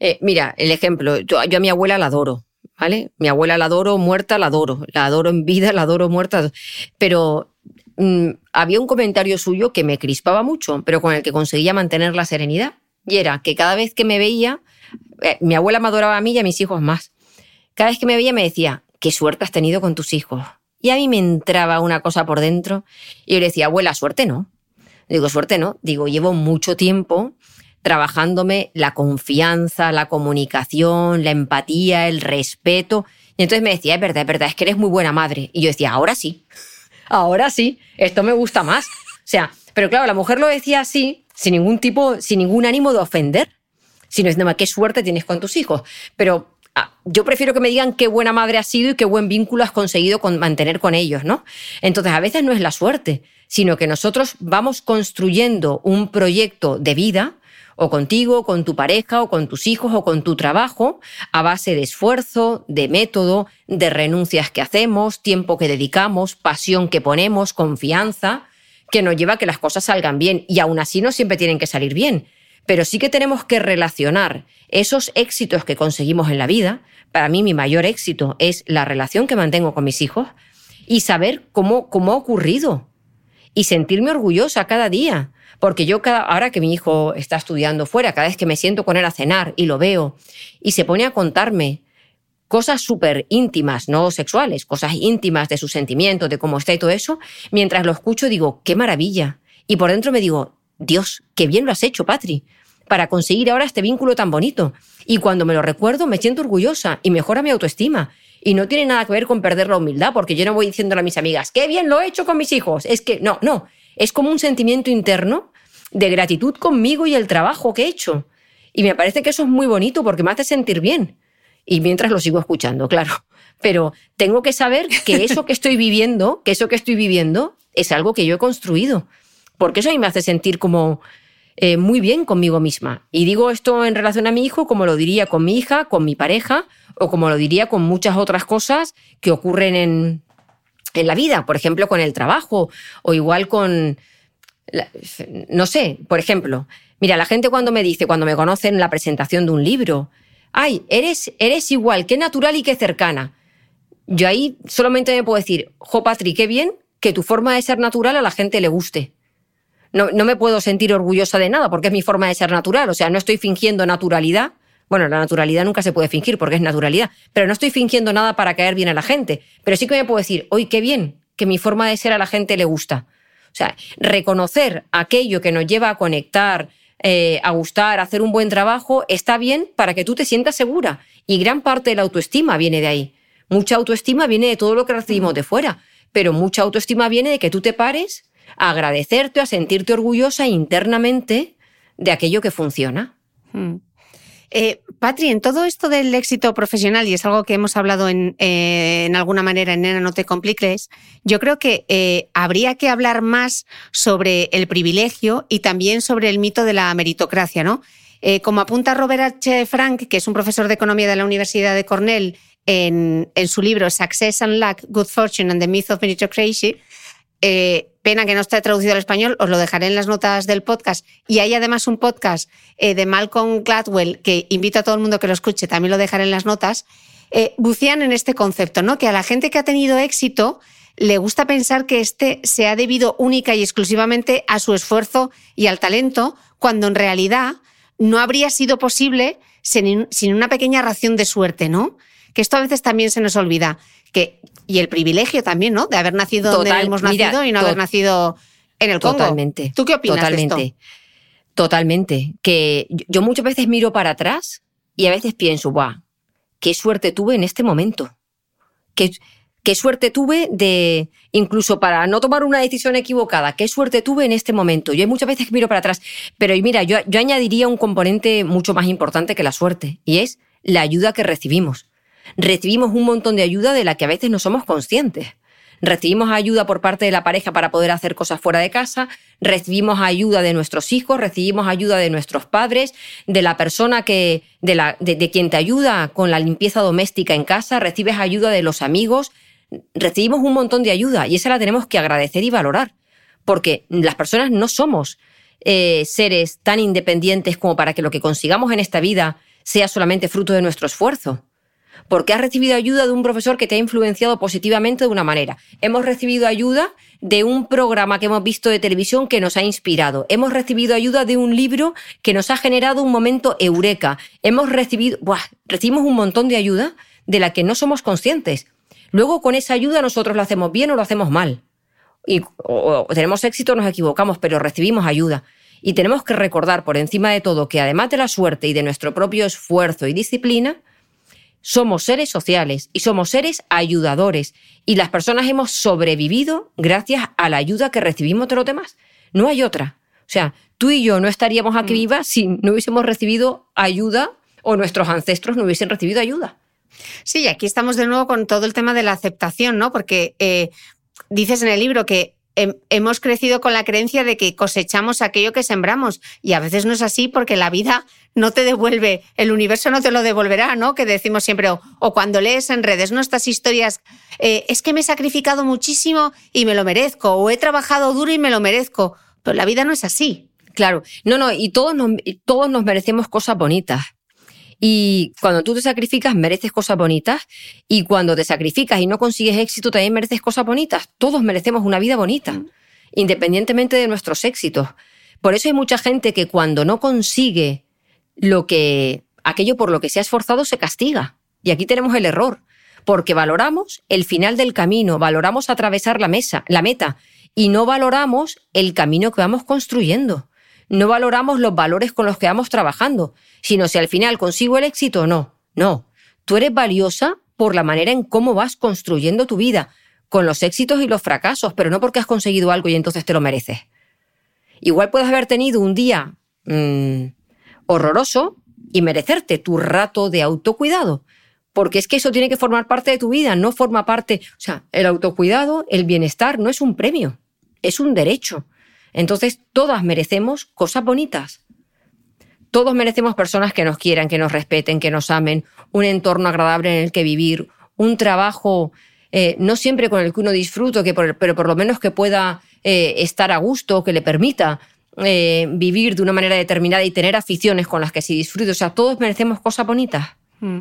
eh, mira, el ejemplo, yo, a mi abuela la adoro, ¿vale? Mi abuela la adoro muerta, la adoro, la adoro en vida, la adoro muerta, pero Mm, había un comentario suyo que me crispaba mucho, pero con el que conseguía mantener la serenidad. Y era que cada vez que me veía, eh, mi abuela me adoraba a mí y a mis hijos más. Cada vez que me veía me decía, qué suerte has tenido con tus hijos. Y a mí me entraba una cosa por dentro y yo le decía, abuela, suerte no. Digo, suerte no, digo, llevo mucho tiempo trabajándome la confianza, la comunicación, la empatía, el respeto. Y entonces me decía, es verdad, es verdad, es que eres muy buena madre. Y yo decía, ahora sí, ahora sí, esto me gusta más. O sea, pero claro, la mujer lo decía así, sin ningún tipo, sin ningún ánimo de ofender, sino diciendo, qué suerte tienes con tus hijos. Pero ah, yo prefiero que me digan qué buena madre has sido y qué buen vínculo has conseguido con mantener con ellos, ¿no? Entonces, a veces no es la suerte, sino que nosotros vamos construyendo un proyecto de vida o contigo, con tu pareja, o con tus hijos, o con tu trabajo, a base de esfuerzo, de método, de renuncias que hacemos, tiempo que dedicamos, pasión que ponemos, confianza, que nos lleva a que las cosas salgan bien. Y aún así no siempre tienen que salir bien. Pero sí que tenemos que relacionar esos éxitos que conseguimos en la vida. Para mí mi mayor éxito es la relación que mantengo con mis hijos y saber cómo, cómo ha ocurrido y sentirme orgullosa cada día. Porque yo cada, ahora que mi hijo está estudiando fuera, cada vez que me siento con él a cenar y lo veo y se pone a contarme cosas súper íntimas, no sexuales, cosas íntimas de sus sentimientos, de cómo está y todo eso, mientras lo escucho digo, qué maravilla. Y por dentro me digo, Dios, qué bien lo has hecho, Patri, para conseguir ahora este vínculo tan bonito. Y cuando me lo recuerdo me siento orgullosa y mejora mi autoestima. Y no tiene nada que ver con perder la humildad, porque yo no voy diciéndole a mis amigas, qué bien lo he hecho con mis hijos. Es que no, no, es como un sentimiento interno de gratitud conmigo y el trabajo que he hecho. Y me parece que eso es muy bonito porque me hace sentir bien. Y mientras lo sigo escuchando, claro. Pero tengo que saber que eso que estoy viviendo, que eso que estoy viviendo es algo que yo he construido. Porque eso a mí me hace sentir como eh, muy bien conmigo misma. Y digo esto en relación a mi hijo como lo diría con mi hija, con mi pareja o como lo diría con muchas otras cosas que ocurren en, en la vida. Por ejemplo, con el trabajo o igual con, no sé, por ejemplo, mira, la gente cuando me dice, cuando me conocen en la presentación de un libro, ay, eres, eres igual, qué natural y qué cercana. Yo ahí solamente me puedo decir, jo, Patri, qué bien que tu forma de ser natural a la gente le guste. No, me puedo sentir orgullosa de nada porque es mi forma de ser natural. O sea, no estoy fingiendo naturalidad. Bueno, la naturalidad nunca se puede fingir porque es naturalidad, pero no estoy fingiendo nada para caer bien a la gente. Pero sí que me puedo decir, hoy qué bien que mi forma de ser a la gente le gusta. O sea, reconocer aquello que nos lleva a conectar, eh, a gustar, a hacer un buen trabajo, está bien para que tú te sientas segura. Y gran parte de la autoestima viene de ahí. Mucha autoestima viene de todo lo que recibimos de fuera, pero mucha autoestima viene de que tú te pares a agradecerte, a sentirte orgullosa internamente de aquello que funciona. Hmm. Eh, Patri, en todo esto del éxito profesional, y es algo que hemos hablado en, eh, alguna manera en Nena No Te Compliques, yo creo que eh, habría que hablar más sobre el privilegio y también sobre el mito de la meritocracia, ¿no? como apunta Robert H. Frank, que es un profesor de economía de la Universidad de Cornell, en, en su libro Success and Luck, Good Fortune and the Myth of Meritocracy, pena que no esté traducido al español, os lo dejaré en las notas del podcast. Y hay además un podcast eh, de Malcolm Gladwell que invito a todo el mundo que lo escuche, también lo dejaré en las notas. Eh, bucean en este concepto, ¿no? Que a la gente que ha tenido éxito le gusta pensar que este se ha debido única y exclusivamente a su esfuerzo y al talento, cuando en realidad no habría sido posible sin, sin una pequeña ración de suerte, ¿no? Que esto a veces también se nos olvida que, y el privilegio también, ¿no? De haber nacido donde hemos nacido y no haber nacido en el Congo. Totalmente. ¿Tú qué opinas Totalmente. de esto? Totalmente. Que yo muchas veces miro para atrás y a veces pienso, guau, qué suerte tuve en este momento. Qué, qué suerte tuve de, incluso para no tomar una decisión equivocada, qué suerte tuve en este momento. Yo hay muchas veces que miro para atrás, pero mira, yo, yo añadiría un componente mucho más importante que la suerte, y es la ayuda que recibimos recibimos un montón de ayuda de la que a veces no somos conscientes. Recibimos ayuda por parte de la pareja para poder hacer cosas fuera de casa, recibimos ayuda de nuestros hijos, recibimos ayuda de nuestros padres, de la persona que, de, quien te ayuda con la limpieza doméstica en casa, recibes ayuda de los amigos, recibimos un montón de ayuda y esa la tenemos que agradecer y valorar, porque las personas no somos eh, seres tan independientes como para que lo que consigamos en esta vida sea solamente fruto de nuestro esfuerzo porque has recibido ayuda de un profesor que te ha influenciado positivamente de una manera. Hemos recibido ayuda de un programa que hemos visto de televisión que nos ha inspirado. Hemos recibido ayuda de un libro que nos ha generado un momento eureka. Hemos recibido, ¡buah! recibimos un montón de ayuda de la que no somos conscientes. Luego con esa ayuda nosotros lo hacemos bien o lo hacemos mal. y, o, o tenemos éxito o nos equivocamos, pero recibimos ayuda. Y tenemos que recordar por encima de todo que además de la suerte y de nuestro propio esfuerzo y disciplina, somos seres sociales y somos seres ayudadores. Y las personas hemos sobrevivido gracias a la ayuda que recibimos de los demás. No hay otra. O sea, tú y yo no estaríamos aquí vivas si no hubiésemos recibido ayuda o nuestros ancestros no hubiesen recibido ayuda. Sí, y aquí estamos de nuevo con todo el tema de la aceptación, ¿no? Porque eh, dices en el libro que hemos crecido con la creencia de que cosechamos aquello que sembramos y a veces no es así porque la vida no te devuelve, el universo no te lo devolverá, ¿no? Que decimos siempre, o, cuando lees en redes, ¿no? Estas historias, eh, es que me he sacrificado muchísimo y me lo merezco, o he trabajado duro y me lo merezco, pero la vida no es así. Claro, no, no, y todos nos, todos nos merecemos cosas bonitas. Y cuando tú te sacrificas, mereces cosas bonitas. Y cuando te sacrificas y no consigues éxito, también mereces cosas bonitas. Todos merecemos una vida bonita, independientemente de nuestros éxitos. Por eso hay mucha gente que cuando no consigue lo que, aquello por lo que se ha esforzado, se castiga. Y aquí tenemos el error. Porque valoramos el final del camino, valoramos atravesar la mesa, la meta, y no valoramos el camino que vamos construyendo no valoramos los valores con los que vamos trabajando, sino si al final consigo el éxito o no. No, tú eres valiosa por la manera en cómo vas construyendo tu vida, con los éxitos y los fracasos, pero no porque has conseguido algo y entonces te lo mereces. Igual puedes haber tenido un día mm, horroroso y merecerte tu rato de autocuidado, porque es que eso tiene que formar parte de tu vida, no forma parte, o sea, el autocuidado, el bienestar no es un premio, es un derecho. Entonces, todas merecemos cosas bonitas. Todos merecemos personas que nos quieran, que nos respeten, que nos amen, un entorno agradable en el que vivir, un trabajo, eh, no siempre con el que uno disfruto, que por- pero por lo menos que pueda eh, estar a gusto, que le permita eh, vivir de una manera determinada y tener aficiones con las que se disfrute. O sea, todos merecemos cosas bonitas. Mm.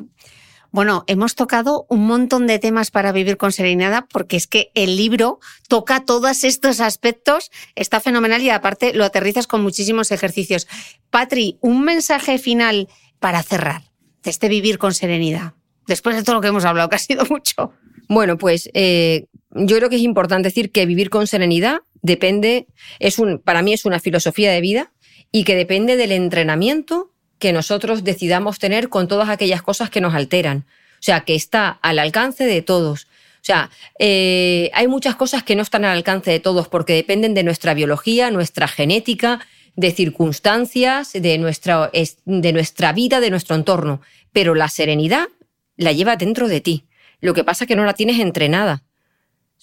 Bueno, hemos tocado un montón de temas para vivir con serenidad porque es que el libro toca todos estos aspectos, está fenomenal y aparte lo aterrizas con muchísimos ejercicios. Patri, un mensaje final para cerrar de este vivir con serenidad. Después de todo lo que hemos hablado, que ha sido mucho. Bueno, pues eh, yo creo que es importante decir que vivir con serenidad depende, es un, para mí es una filosofía de vida y que depende del entrenamiento que nosotros decidamos tener con todas aquellas cosas que nos alteran. O sea, que está al alcance de todos. O sea, eh, hay muchas cosas que no están al alcance de todos porque dependen de nuestra biología, nuestra genética, de circunstancias, de nuestra, es- de nuestra vida, de nuestro entorno. Pero la serenidad la lleva dentro de ti. Lo que pasa es que no la tienes entrenada.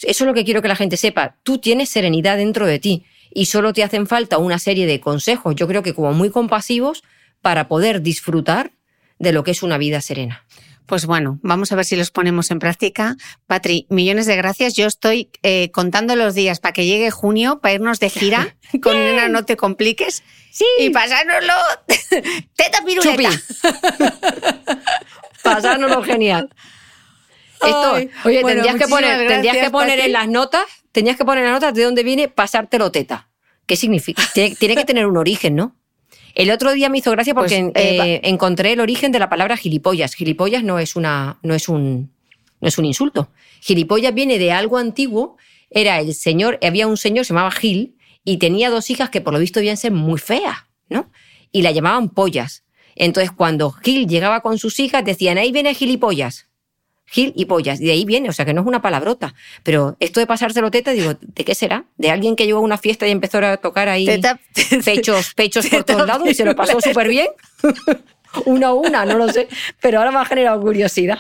Eso es lo que quiero que la gente sepa. Tú tienes serenidad dentro de ti y solo te hacen falta una serie de consejos, yo creo que como muy compasivos, para poder disfrutar de lo que es una vida serena. Pues bueno, vamos a ver si los ponemos en práctica. Patri, millones de gracias. Yo estoy eh, contando los días para que llegue junio, para irnos de gira con Nena No Te Compliques Sí. y pasárnoslo teta piruleta. Pasárnoslo genial. Esto, Ay, oye, bueno, tendrías, que poner, tendrías que poner Patri. en las notas, tendrías que poner en las notas de dónde viene pasártelo teta. ¿Qué significa? Tiene, tiene que tener un origen, ¿no? El otro día me hizo gracia porque Pues, eh, eh, encontré el origen de la palabra gilipollas. Gilipollas no es una, no es un, no es un insulto. Gilipollas viene de algo antiguo. Era el señor, había un señor se llamaba Gil y tenía dos hijas que por lo visto debían ser muy feas, ¿no? Y la llamaban pollas. Entonces cuando Gil llegaba con sus hijas decían ahí viene gilipollas. Gil y pollas. Y de ahí viene, o sea que no es una palabrota. Pero esto de pasárselo teta, digo, ¿de qué será? ¿De alguien que llegó a una fiesta y empezó a tocar ahí Teta- pechos, pechos por teta todos lados y se lo pasó súper bien? una a una, no lo sé. Pero ahora me ha generado curiosidad.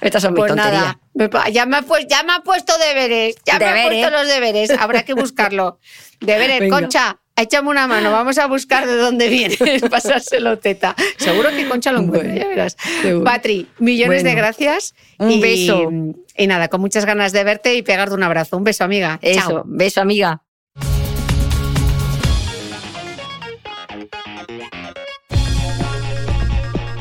Estas son mis Pues tonterías. nada, ya, me ha pues, ya me ha puesto deberes, ya me ha puesto los deberes, habrá que buscarlo. Deberes, Venga. Concha, échame una mano, vamos a buscar de dónde viene pasárselo teta. Seguro que Concha lo encuentra, Bueno, ya verás. seguro. Patri, millones de gracias. un y, beso. Y nada, con muchas ganas de verte y pegarte un abrazo. Un beso, amiga. Eso, Chao. beso, amiga.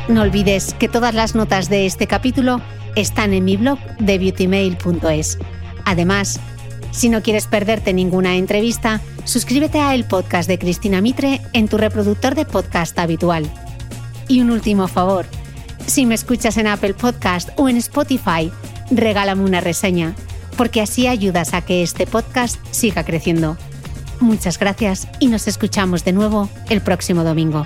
No olvides que todas las notas de este capítulo están en mi blog de beautymail.es. Además, si no quieres perderte ninguna entrevista, suscríbete a el podcast de Cristina Mitre en tu reproductor de podcast habitual. Y un último favor, si me escuchas en Apple Podcast o en Spotify, regálame una reseña, porque así ayudas a que este podcast siga creciendo. Muchas gracias y nos escuchamos de nuevo el próximo domingo.